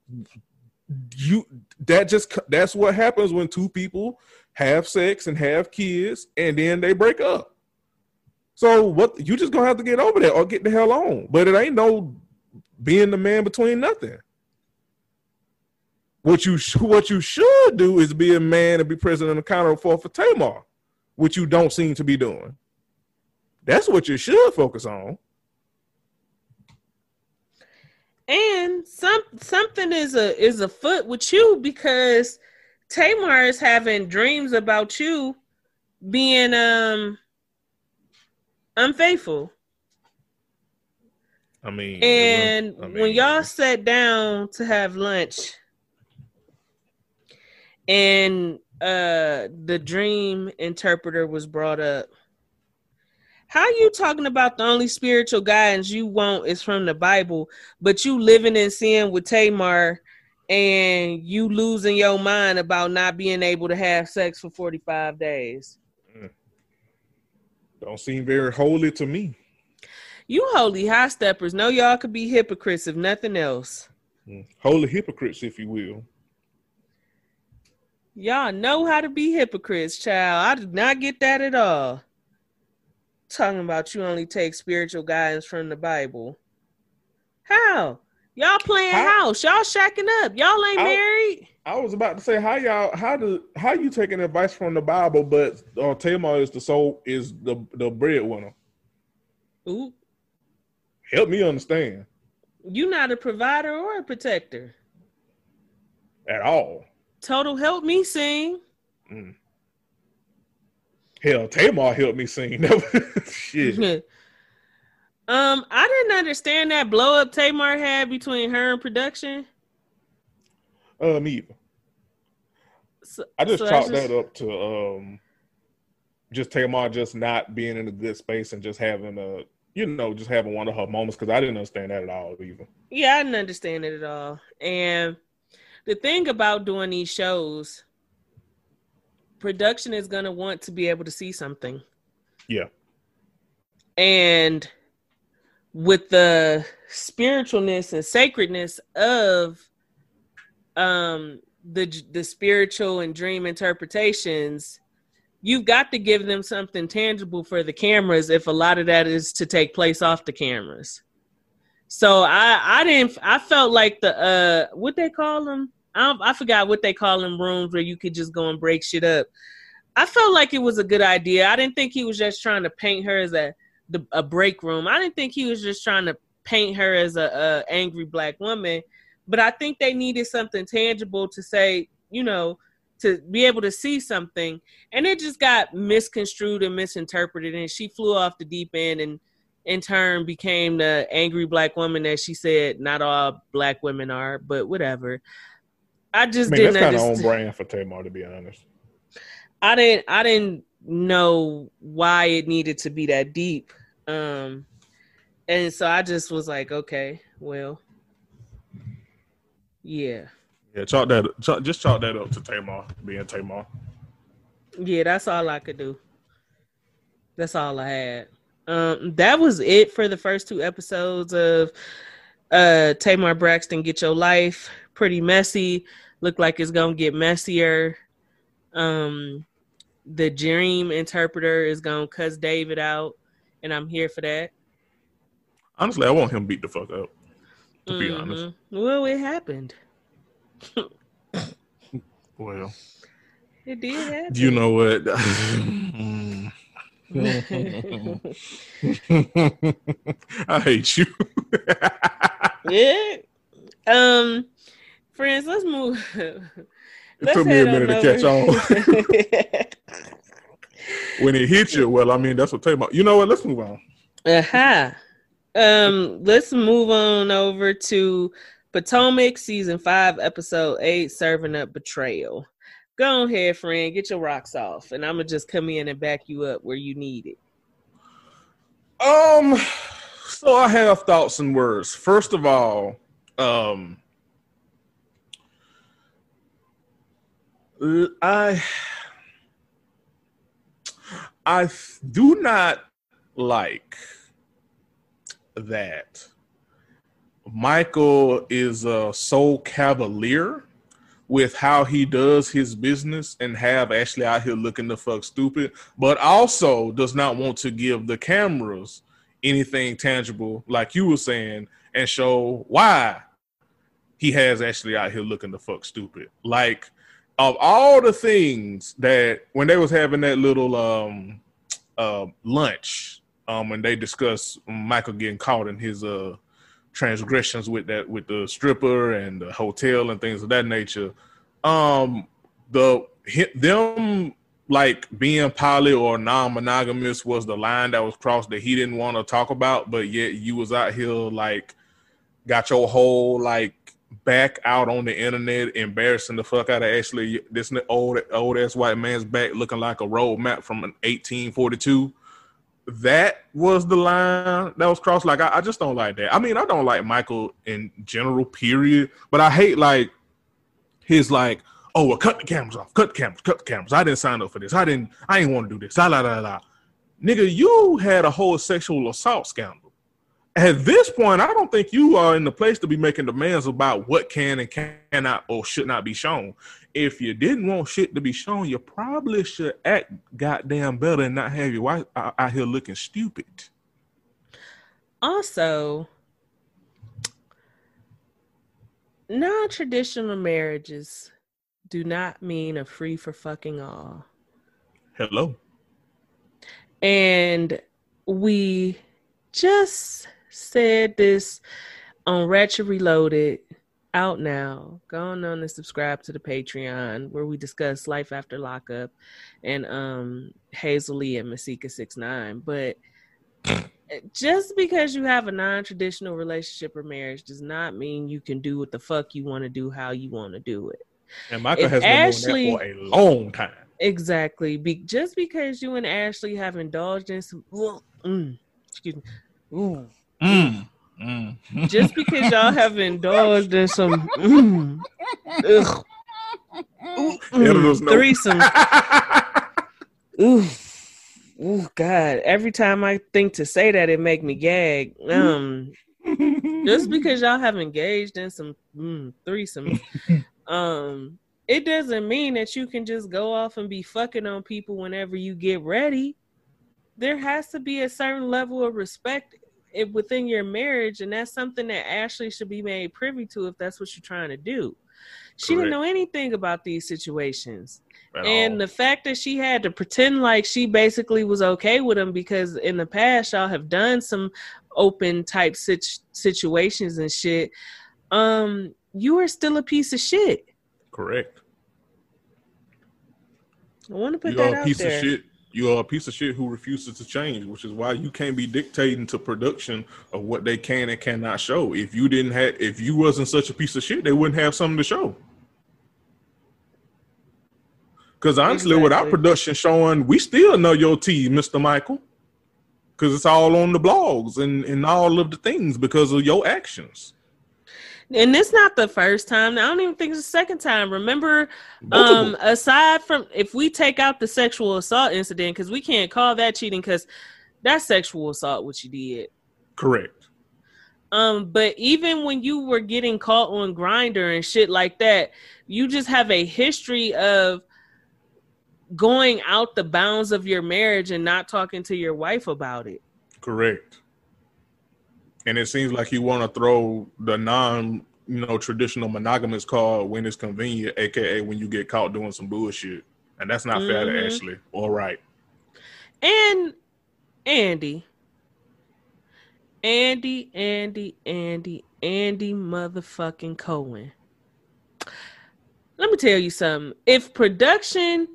you that just that's what happens when two people have sex and have kids and then they break up. So what you just gonna have to get over that or get the hell on. But it ain't no being the man between nothing. What you what you should do is be a man and be present president accountable for for Tamar, which you don't seem to be doing. That's what you should focus on. And some something is a is afoot with you because Tamar is having dreams about you being um unfaithful. I mean, And I when y'all sat down to have lunch and uh the dream interpreter was brought up, how you talking about the only spiritual guidance you want is from the Bible, but you living in sin with Tamar and you losing your mind about not being able to have sex for 45 days? Mm. don't seem very holy to me. You holy high steppers know y'all could be hypocrites if nothing else. Mm. Holy hypocrites, if you will. Y'all know how to be hypocrites, child. I did not get that at all. Talking about you only take spiritual guidance from the Bible. How? Y'all playing How- house. Y'all shacking up. Y'all ain't How- married. I was about to say how y'all how do how you taking advice from the Bible, but uh, Tamar is the soul is the the breadwinner. Ooh, Help me understand you not a provider or a protector. at all. Total help me sing. Hell, Tamar helped me sing. Shit. um, I didn't understand that blow up Tamar had between her and production. Uh, me either. So, I just so chalked that's that up to um, just Tamar just not being in a good space and just having a, you know, just having one of her moments because I didn't understand that at all either. Yeah, I didn't understand it at all. And the thing about doing these shows, production is going to want to be able to see something. Yeah. And with the spiritualness and sacredness of um the the spiritual and dream interpretations, you've got to give them something tangible for the cameras if a lot of that is to take place off the cameras. So I I didn't I felt like the uh what they call them I I forgot what they call them rooms where you could just go and break shit up. I felt like it was a good idea. I didn't think he was just trying to paint her as a the, a break room. I didn't think he was just trying to paint her as a, a angry black woman. But I think they needed something tangible to say, you know, to be able to see something. And it just got misconstrued and misinterpreted. And she flew off the deep end and in turn became the angry black woman that she said not all black women are, but whatever. I I just mean, didn't that's kind of on brand for Tamar, to be honest. I didn't I didn't know why it needed to be that deep. Um and so I just was like, okay, well, yeah. Yeah, chalk that. Chalk, just chalk that up to Tamar being Tamar. Yeah, that's all I could do. That's all I had. Um that was it for the first two episodes of uh Tamar Braxton Get Your Life. Pretty messy. Look like it's gonna get messier. Um the dream interpreter is gonna cuss David out, and I'm here for that. Honestly, I want him beat the fuck up. To be honest. Well, it happened. well, It did happen. you know what? I hate you. yeah. Um, friends, let's move. It took me a minute to catch on. when it hits you, well, I mean, that's what I'm talking about. You know what? Let's move on. uh-huh. Um, let's move on over to Potomac season five, episode eight, serving up betrayal. Go ahead, friend, get your rocks off, and I'm gonna just come in and back you up where you need it. Um, so I have thoughts and words. First of all, um, I I do not like that Michael is uh, so cavalier with how he does his business and have Ashley out here looking the fuck stupid, but also does not want to give the cameras anything tangible, like you were saying, and show why he has Ashley out here looking the fuck stupid. Like of all the things that when they was having that little um uh lunch, um when they discussed Michael getting caught in his uh transgressions with that with the stripper and the hotel and things of that nature. Um, the them like being poly or non-monogamous was the line that was crossed that he didn't want to talk about, but yet you was out here like got your whole like back out on the internet, embarrassing the fuck out of Ashley. This old old ass white man's back looking like a road map from an 1842 that was the line that was crossed. Like, I, I, just don't like that. I mean, I don't like Michael in general, period. But I hate like his like, oh, well, cut the cameras off, cut the cameras, cut the cameras. I didn't sign up for this. I didn't. I didn't want to do this. La la la la. Nigga, you had a whole sexual assault scandal. At this point, I don't think you are in the place to be making demands about what can and cannot or should not be shown. If you didn't want shit to be shown, you probably should act goddamn better and not have your wife out, here looking stupid. Also, non-traditional marriages do not mean a free for fucking all. Hello. And we just said this on Ratchet Reloaded out now. Go on and subscribe to the Patreon where we discuss life after lockup and um Hazel Lee and Masika Six Nine. But just because you have a non-traditional relationship or marriage does not mean you can do what the fuck you want to do how you want to do it. And Michael If has been Ashley- doing that for a long time. Exactly. Be- just because you and Ashley have indulged in some, mm, excuse me, Ooh. Mm. Mm. just because y'all have indulged in some mm, ugh, ooh, mm, threesome. Ooh, ooh, God! Every time I think to say that, it make me gag. Um, just because y'all have engaged in some mm, threesome, um, it doesn't mean that you can just go off and be fucking on people whenever you get ready. There has to be a certain level of respect within your marriage, and that's something that Ashley should be made privy to if that's what you're trying to do. She didn't know anything about these situations At and all. the fact that she had to pretend like she basically was okay with him because in the past y'all have done some open type sit- situations and shit um you are still a piece of shit Correct. i want to put You that out piece there of shit. You are a piece of shit who refuses to change, which is why you can't be dictating to production of what they can and cannot show. If you didn't have, if you wasn't such a piece of shit, they wouldn't have something to show. Because honestly, without Exactly. production showing, we still know your tea, Mister Michael. Because it's all on the blogs and and all of the things because of your actions. And it's not the first time i don't even think it's the second time remember um aside from if we take out the sexual assault incident because we can't call that cheating because that's sexual assault what you did Correct. Um, but even when you were getting caught on Grindr and shit like that, you just have a history of going out the bounds of your marriage and not talking to your wife about it. Correct. And it seems like you want to throw the non, you know, traditional monogamous card when it's convenient, aka when you get caught doing some bullshit. And that's not fair to Mhm. Ashley. All right. And Andy, Andy, Andy, Andy, Andy motherfucking Cohen. Let me tell you something. If production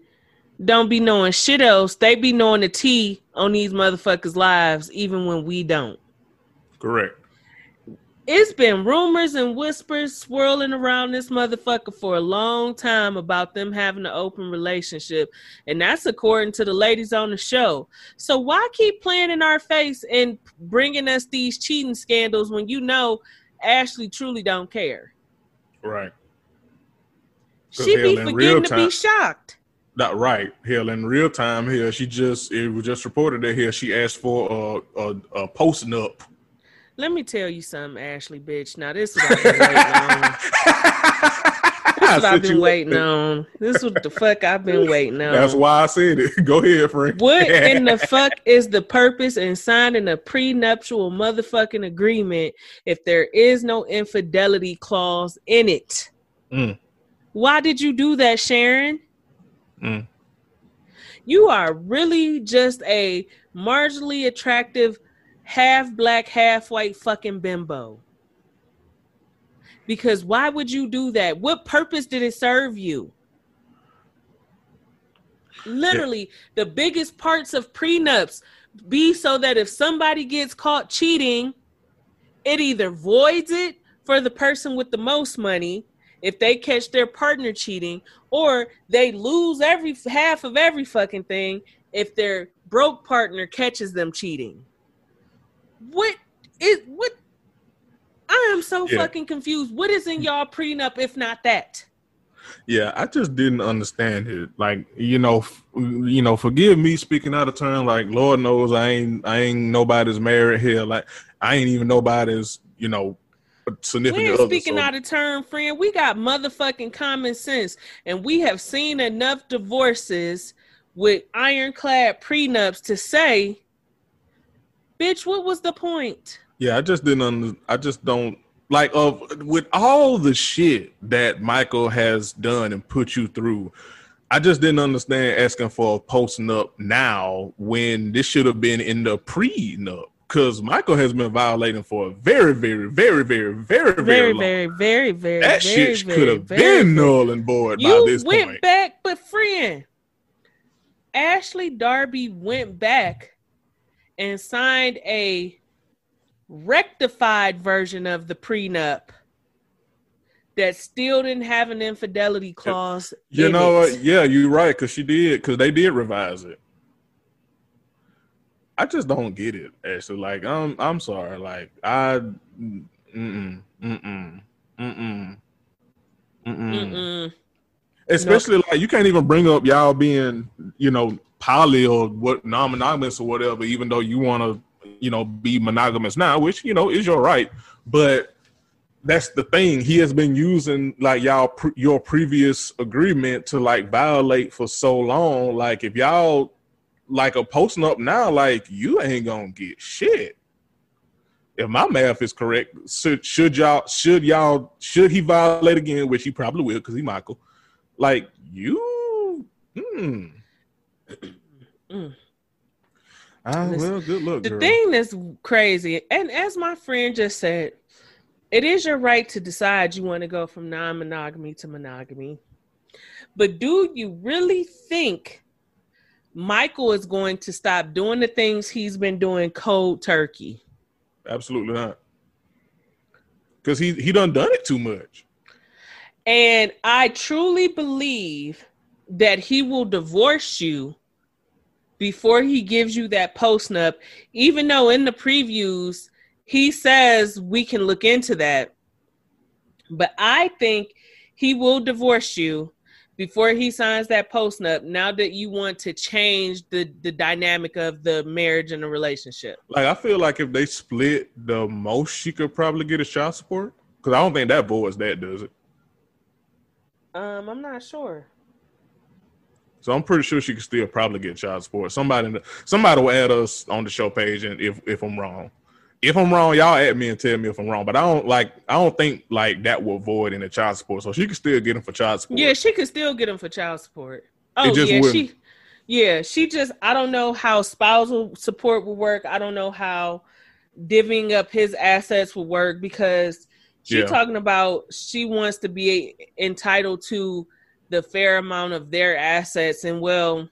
don't be knowing shit else, they be knowing the tea on these motherfuckers' lives, even when we don't. Correct. It's been rumors and whispers swirling around this motherfucker for a long time about them having an open relationship. And that's according to the ladies on the show. So why keep playing in our face and bringing us these cheating scandals when you know Ashley truly don't care? Right. She be forgetting to time- be shocked. Not right. Hell, in real time here, she just it was just reported that here she asked for a a, a postnup. Let me tell you something, Ashley, bitch. Now this is what I've been waiting on. This is what I've been waiting on. This is what the fuck I've been waiting on. That's why I said it. Go ahead, friend. What in the fuck is the purpose in signing a prenuptial motherfucking agreement if there is no infidelity clause in it? Mm. Why did you do that, Sharon? Mm. You are really just a marginally attractive, half black, half white fucking bimbo. Because why would you do that? What purpose did it serve you? Literally, the biggest parts of prenups be so that if somebody gets caught cheating, it either voids it for the person with the most money if they catch their partner cheating, or they lose every half of every fucking thing if their broke partner catches them cheating. What is what? I am so Yeah. fucking confused. What is in y'all prenup if not that? Yeah, I just didn't understand it. Like, you know, f- you know, forgive me speaking out of turn. Like, Lord knows I ain't, I ain't nobody's married here. Like, I ain't even nobody's, you know, significant other. speaking so- out of turn, friend. We got motherfucking common sense, and we have seen enough divorces with ironclad prenups to say, "Bitch, what was the point?" yeah, I just didn't. Under, I just don't Like of with all the shit that Michael has done and put you through, I just didn't understand asking for a postnup now when this should have been in the pre-nup. Because Michael has been violating for a very, very, very, very, very, very, Very, long. very, very, very. that very, shit could have been very- null and void by You this went point. back, but friend, Ashley Darby went back and signed a rectified version of the prenup that still didn't have an infidelity clause. You in know what? Yeah, you're right. Because she did. Because they did revise it. I just don't get it. Actually, like I'm, I'm sorry. Like I, mm, mm, mm, mm, mm, mm, mm. Mm-mm. Especially like you can't even bring up y'all being, you know, poly or what non-monogamous or whatever, even though you want to, you know, be monogamous now, which you know is your right. But that's the thing. He has been using like y'all pre- your previous agreement to like violate for so long. Like if y'all like a postnup now, like you ain't gonna get shit. If my math is correct, should, should y'all should y'all should he violate again, which he probably will because he Michael. Like you, hmm. Mm. Ah, Listen, well, good luck. The girl. thing that's crazy, and as my friend just said, it is your right to decide you want to go from non monogamy to monogamy. But do you really think Michael is going to stop doing the things he's been doing cold turkey? Absolutely not. Because he he done done it too much. And I truly believe that he will divorce you before he gives you that post nup, even though in the previews he says we can look into that. But I think he will divorce you before he signs that post nup now that you want to change the, the dynamic of the marriage and the relationship. Like I feel like if they split, the most she could probably get a child support. Because I don't think that boy is that does it. Um, I'm not sure. So I'm pretty sure she could still probably get child support. Somebody somebody will add us on the show page, and if if I'm wrong, if I'm wrong, y'all add me and tell me if I'm wrong. But I don't like I don't think like that will void in the child support. So she can still get him for child support. Yeah, she could still get him for child support. Oh yeah, wouldn't. she yeah, she just I don't know how spousal support will work. I don't know how divvying up his assets will work because she's Yeah. talking about she wants to be entitled to the fair amount of their assets and well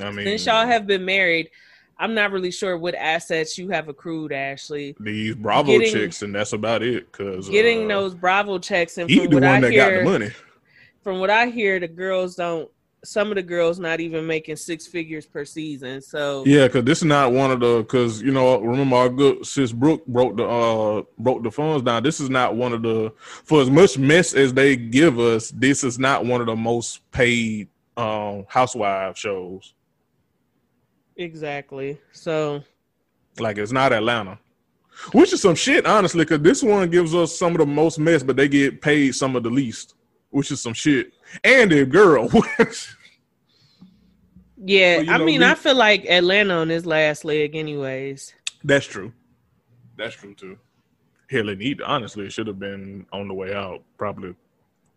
I mean, since y'all have been married i'm not really sure what assets you have accrued ashley these Bravo getting- chicks, and that's about it. Because getting uh, those bravo checks and from the what one i that hear got the money. from what I hear, the girls don't. Some of the girls not even making six figures per season. So Yeah, because this is not one of the because you know remember our good sis Brooke broke the uh broke the funds down. This is not one of the for as much mess as they give us. This is not one of the most paid um housewife shows. exactly. So Like it's not Atlanta, which is some shit honestly. Because this one gives us some of the most mess, but they get paid some of the least, which is some shit. And the girl, yeah, you I know, mean, I feel like Atlanta on his last leg, anyways. that's true. That's true too. Hell, it need honestly, should have been on the way out probably a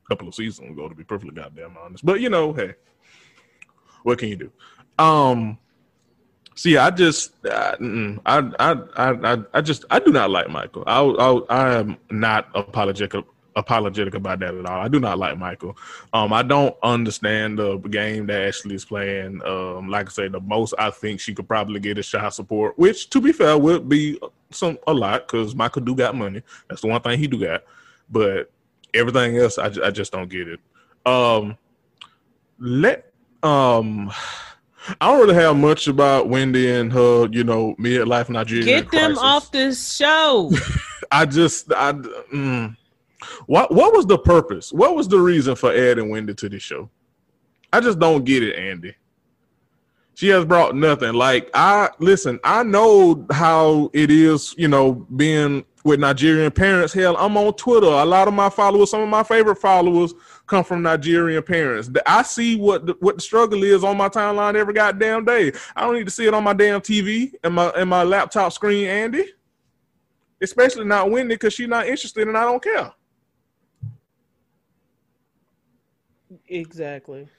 couple of seasons ago to be perfectly goddamn honest. But you know, hey, what can you do? Um, see, I just, uh, I, I, I, I, I just, I do not like Michael. I, I, I am not apologetic apologetic about that at all. I do not like Michael. Um, I don't understand the game that Ashley is playing. Um, like I say, the most I think she could probably get is shot support, which, to be fair, would be some a lot because Michael do got money. That's the one thing he do got. But everything else, I, I just don't get it. Um, let um. I don't really have much about Wendy and her, you know, midlife Nigerian. Get them crisis. off this show. I just, I, mm, what, what was the purpose? What was the reason for adding Wendy to this show? I just don't get it, Andy. She has brought nothing. Like I listen, I know how it is, you know, being with Nigerian parents. Hell, I'm on Twitter. A lot of my followers, some of my favorite followers, come from Nigerian parents. I see what the, what the struggle is on my timeline every goddamn day. I don't need to see it on my damn TV and my and my laptop screen, Andy. especially not Wendy because she's not interested and I don't care. Exactly.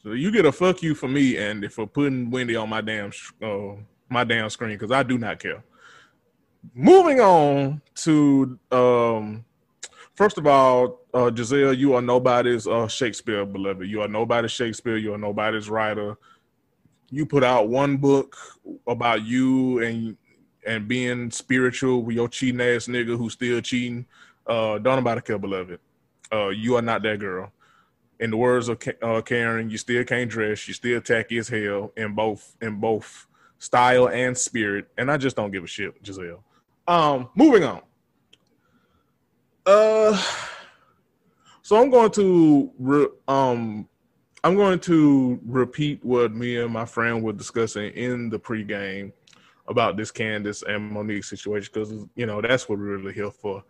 So you get a fuck you for me and for putting Wendy on my damn uh, my damn screen because I do not care. Moving on to um, first of all, uh, Giselle, you are nobody's uh, Shakespeare beloved. You are nobody's Shakespeare. You are nobody's writer. You put out one book about you and and being spiritual with your cheating ass nigga who's still cheating. Uh, don't nobody care, beloved. Uh, you are not that girl in the words of uh, Karen, you still can't dress. You still tacky as hell in both in both style and spirit. And I just don't give a shit, Gizelle. Um, moving on. Uh, so I'm going to re- um, I'm going to repeat what me and my friend were discussing in the pregame about this Candace and Monique situation because you know that's what we're really here for.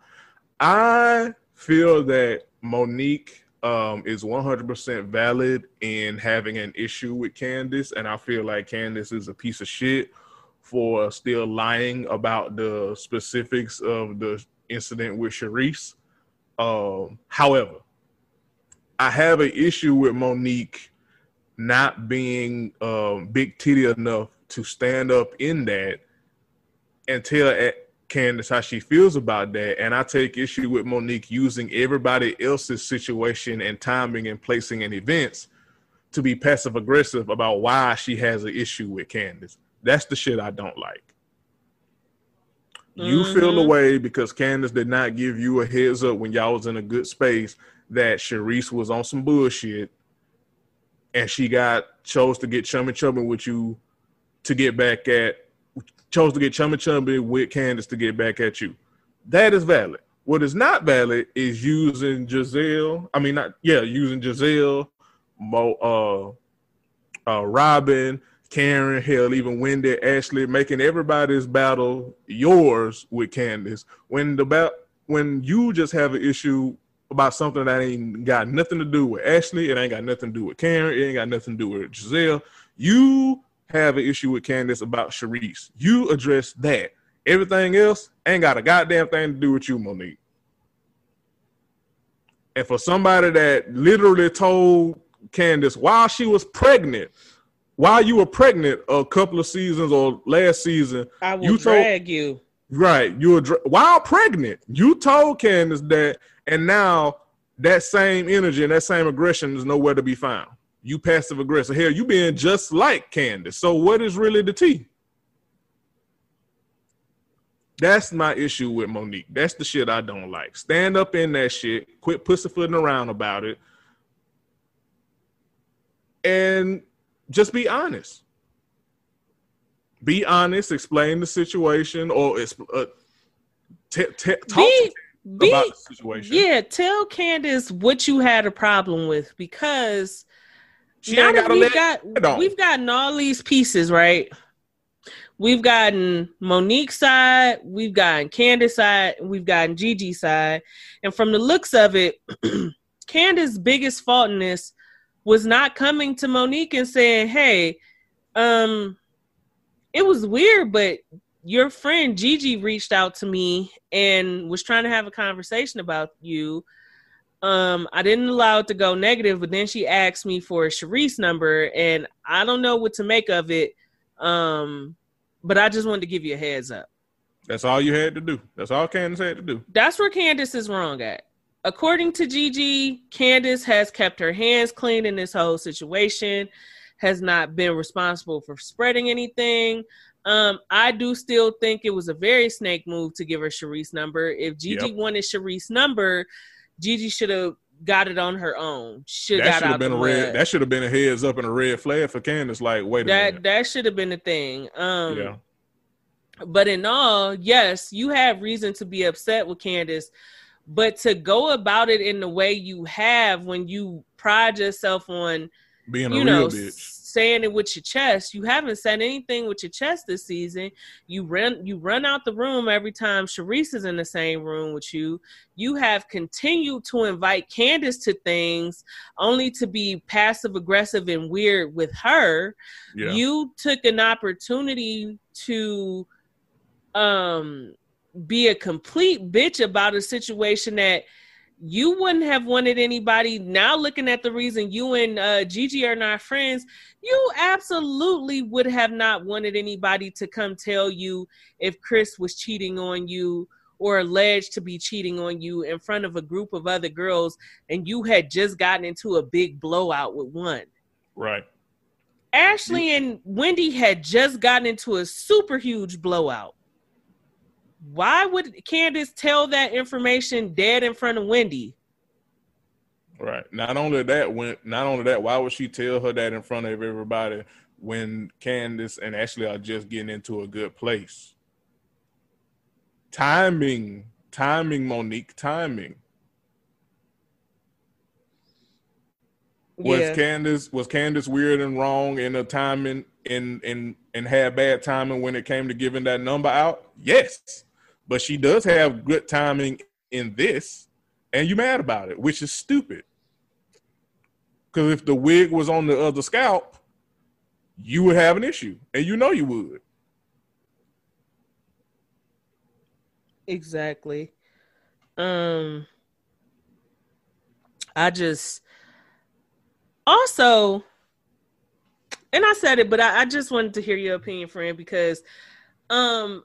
I feel that Monique um, is 100% valid in having an issue with Candace, and I feel like Candace is a piece of shit for still lying about the specifics of the incident with Charrisse. Um, however, I have an issue with Monique not being um, big titty enough to stand up in that and tell Candace how she feels about that. And I take issue with Monique using everybody else's situation and timing and placing and events to be passive aggressive about why she has an issue with Candace. That's the shit I don't like. You mm-hmm. feel away because Candace did not give you a heads up when y'all was in a good space that Charrisse was on some bullshit and she got chose to get chummy chummy with you to get back at chose to get chummy chummy with Candace to get back at you. That is valid. What is not valid is using Gizelle. I mean, not yeah, using Gizelle, Mo, uh, uh, Robyn, Karen, hell, even Wendy, Ashley, making everybody's battle yours with Candace. When the ba- when you just have an issue about something that ain't got nothing to do with Ashley, it ain't got nothing to do with Karen, it ain't got nothing to do with Gizelle. You have an issue with Candace about Charrisse. You address that. Everything else ain't got a goddamn thing to do with you, Monique. And for somebody that literally told Candace while she was pregnant, while you were pregnant a couple of seasons or last season, I will you drag you. Right, you were while pregnant. You told Candace that, and now that same energy and that same aggression is nowhere to be found you passive aggressive. Hell, you being just like Candace. So what is really the T? That's my issue with Monique. That's the shit I don't like. Stand up in that shit. Quit pussyfooting around about it. And just be honest. Be honest. Explain the situation, or uh, t- t- talk be, be, about the situation. Yeah, tell Candace what you had a problem with because she now that we've got we've gotten all these pieces right. We've gotten Monique's side, we've gotten Candace side, we've gotten Gigi side, and from the looks of it, Candace's biggest fault in this was not coming to Monique and saying, "Hey, um, it was weird, but your friend Gigi reached out to me and was trying to have a conversation about you." Um, I didn't allow it to go negative, but then she asked me for a Charrisse number, and I don't know what to make of it. Um, but I just wanted to give you a heads up. That's all you had to do. That's all Candace had to do. That's where Candace is wrong at. According to Gigi, Candace has kept her hands clean in this whole situation, has not been responsible for spreading anything. Um, I do still think it was a very snake move to give her Charrisse number. If Gigi yep. wanted Charrisse number, Gigi should have got it on her own. Should that should have been a red. That should have been a heads up and a red flag for Candace. Like, wait a that, minute. That should have been the thing. Um, yeah. But in all, yes, you have reason to be upset with Candace, but to go about it in the way you have when you pride yourself on being a you real know, bitch saying it with your chest. You haven't said anything with your chest this season. You run you run out the room every time Charrisse is in the same room with you. You have continued to invite Candace to things only to be passive aggressive and weird with her. Yeah. You took an opportunity to um be a complete bitch about a situation that you wouldn't have wanted anybody now looking at the reason you and uh, Gigi are not friends, you absolutely would have not wanted anybody to come tell you if Chris was cheating on you or alleged to be cheating on you in front of a group of other girls and you had just gotten into a big blowout with one. Right. Ashley and Wendy had just gotten into a super huge blowout. Why would Candace tell that information dead in front of Wendy? Right. Not only that, when not only that, why would she tell her that in front of everybody when Candace and Ashley are just getting into a good place? Timing, timing, Monique, timing. Was Yeah. Candace was Candace weird and wrong in the timing and and and had bad timing when it came to giving that number out? Yes. But she does have good timing in this, and you mad about it, which is stupid. Because if the wig was on the other scalp, you would have an issue, and you know you would. Exactly. Um I just also and I said it, but I, I just wanted to hear your opinion, friend, because um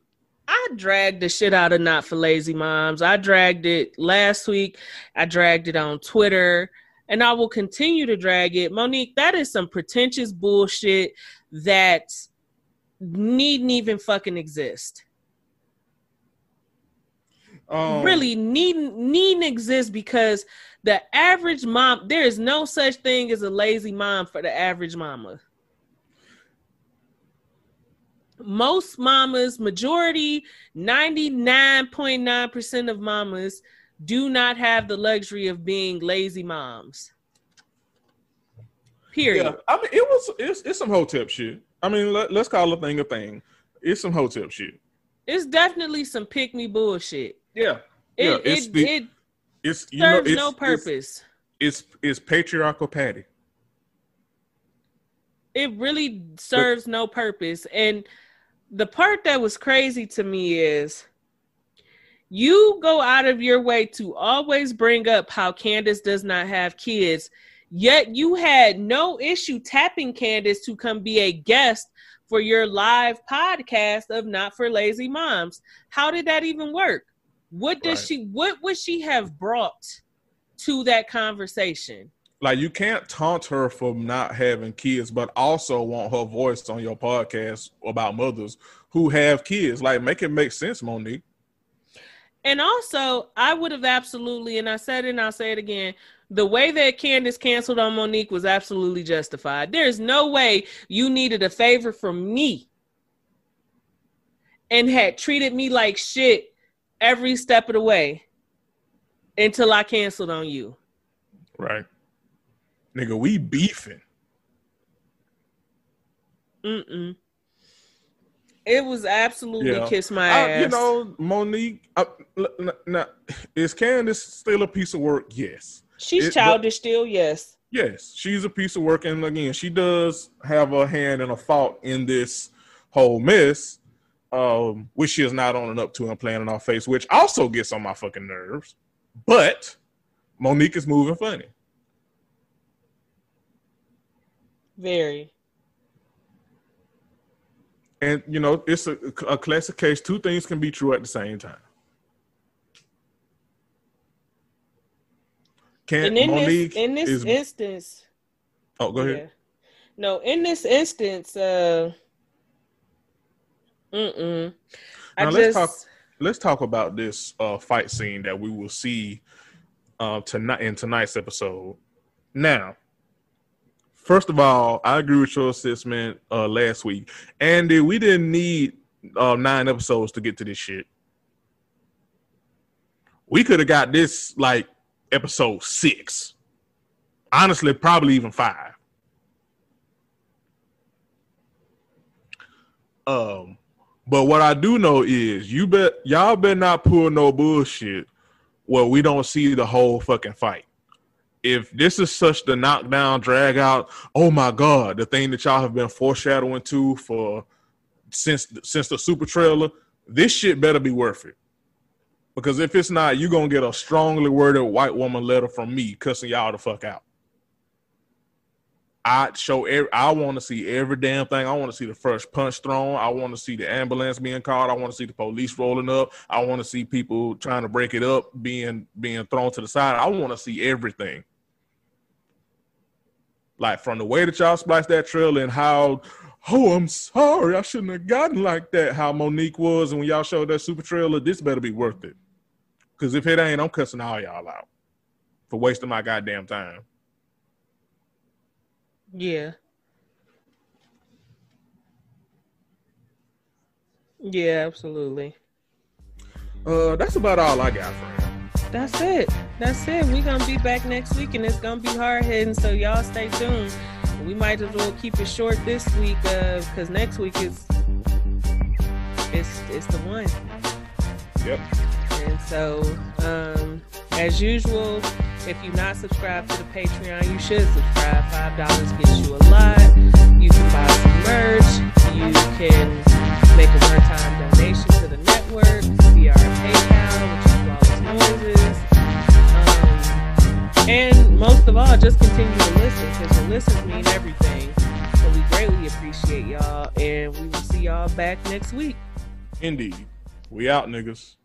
I dragged the shit out of not for lazy moms. I dragged it last week. I dragged it on Twitter, and I will continue to drag it. Monique, that is some pretentious bullshit that needn't even fucking exist Um, really needn't needn't exist because the average mom there is no such thing as a lazy mom for the average mama most mamas majority 99.9% of mamas do not have the luxury of being lazy moms period Yeah, I mean, it was it's, it's some hotep shit. I mean, let, let's call a thing a thing. It's some hotep shit. it's definitely some pick me bullshit Yeah, it, Yeah, it's it, the- it it's you know serves it's, no purpose It's, it's patriarchal patty. it really serves no purpose. And the part that was crazy to me is you go out of your way to always bring up how Candace does not have kids, yet you had no issue tapping Candace to come be a guest for your live podcast of Not for Lazy Moms. How did that even work? What does Right. she what would she have brought to that conversation? Like you can't taunt her for not having kids, but also want her voice on your podcast about mothers who have kids. Like make it make sense, Monique. And also, I would have absolutely, and I said it and I'll say it again, the way that Candace canceled on Monique was absolutely justified. There's no way you needed a favor from me and had treated me like shit every step of the way until I canceled on you. Right. Nigga, we beefing. Mm-mm. It was absolutely Yeah. kiss my I- ass. you know, Monique, now, is Candace still a piece of work? Yes. She's it- childish still, yes. Yes, she's a piece of work, and again, she does have a hand and a fault in this whole mess, um, which she is not owning up to and playing in our face, which also gets on my fucking nerves. But Monique is moving funny. Very. And you know, it's a, a classic case. Two things can be true at the same time. Can And in Monique this in this is? instance, oh, go ahead. Yeah. No, in this instance, uh, mm-mm. I Now, let's talk- Let's talk about this uh, fight scene that we will see uh, tonight in tonight's episode. Now, first of all, I agree with your assessment uh, last week, Andy. We didn't need uh, nine episodes to get to this shit. We could have got this like episode six. Honestly, probably even five. Um, but what I do know is you bet y'all better not pull no bullshit where we don't see the whole fucking fight. If this is such the knockdown drag out, oh my god, the thing that y'all have been foreshadowing to for since since the super trailer, this shit better be worth it. Because if it's not, you're gonna get a strongly worded white woman letter from me cussing y'all the fuck out. I show every, I want to see every damn thing. I want to see the first punch thrown. I want to see the ambulance being called. I want to see the police rolling up. I want to see people trying to break it up being being thrown to the side. I want to see everything. Like from the way that y'all spliced that trailer and how, oh, I'm sorry, I shouldn't have gotten like that. How Monique was, and when y'all showed that super trailer, this better be worth it. Because if it ain't, I'm cussing all y'all out for wasting my goddamn time. Yeah. Yeah, absolutely. Uh, that's about all I got for him. That's it. That's it. We're gonna be back next week and it's gonna be hard hitting, so y'all stay tuned. We might as well keep it short this week, uh, because next week is it's it's the one. Yep. And so, um, as usual, if you're not subscribed to the Patreon, you should subscribe. Five dollars gets you a lot. You can buy some merch. You can make a one-time donation to the network via our PayPal, Noises. Um, and most of all, just continue to listen because your listens mean everything. So we greatly appreciate y'all, and we will see y'all back next week. Indeed. We out, niggas.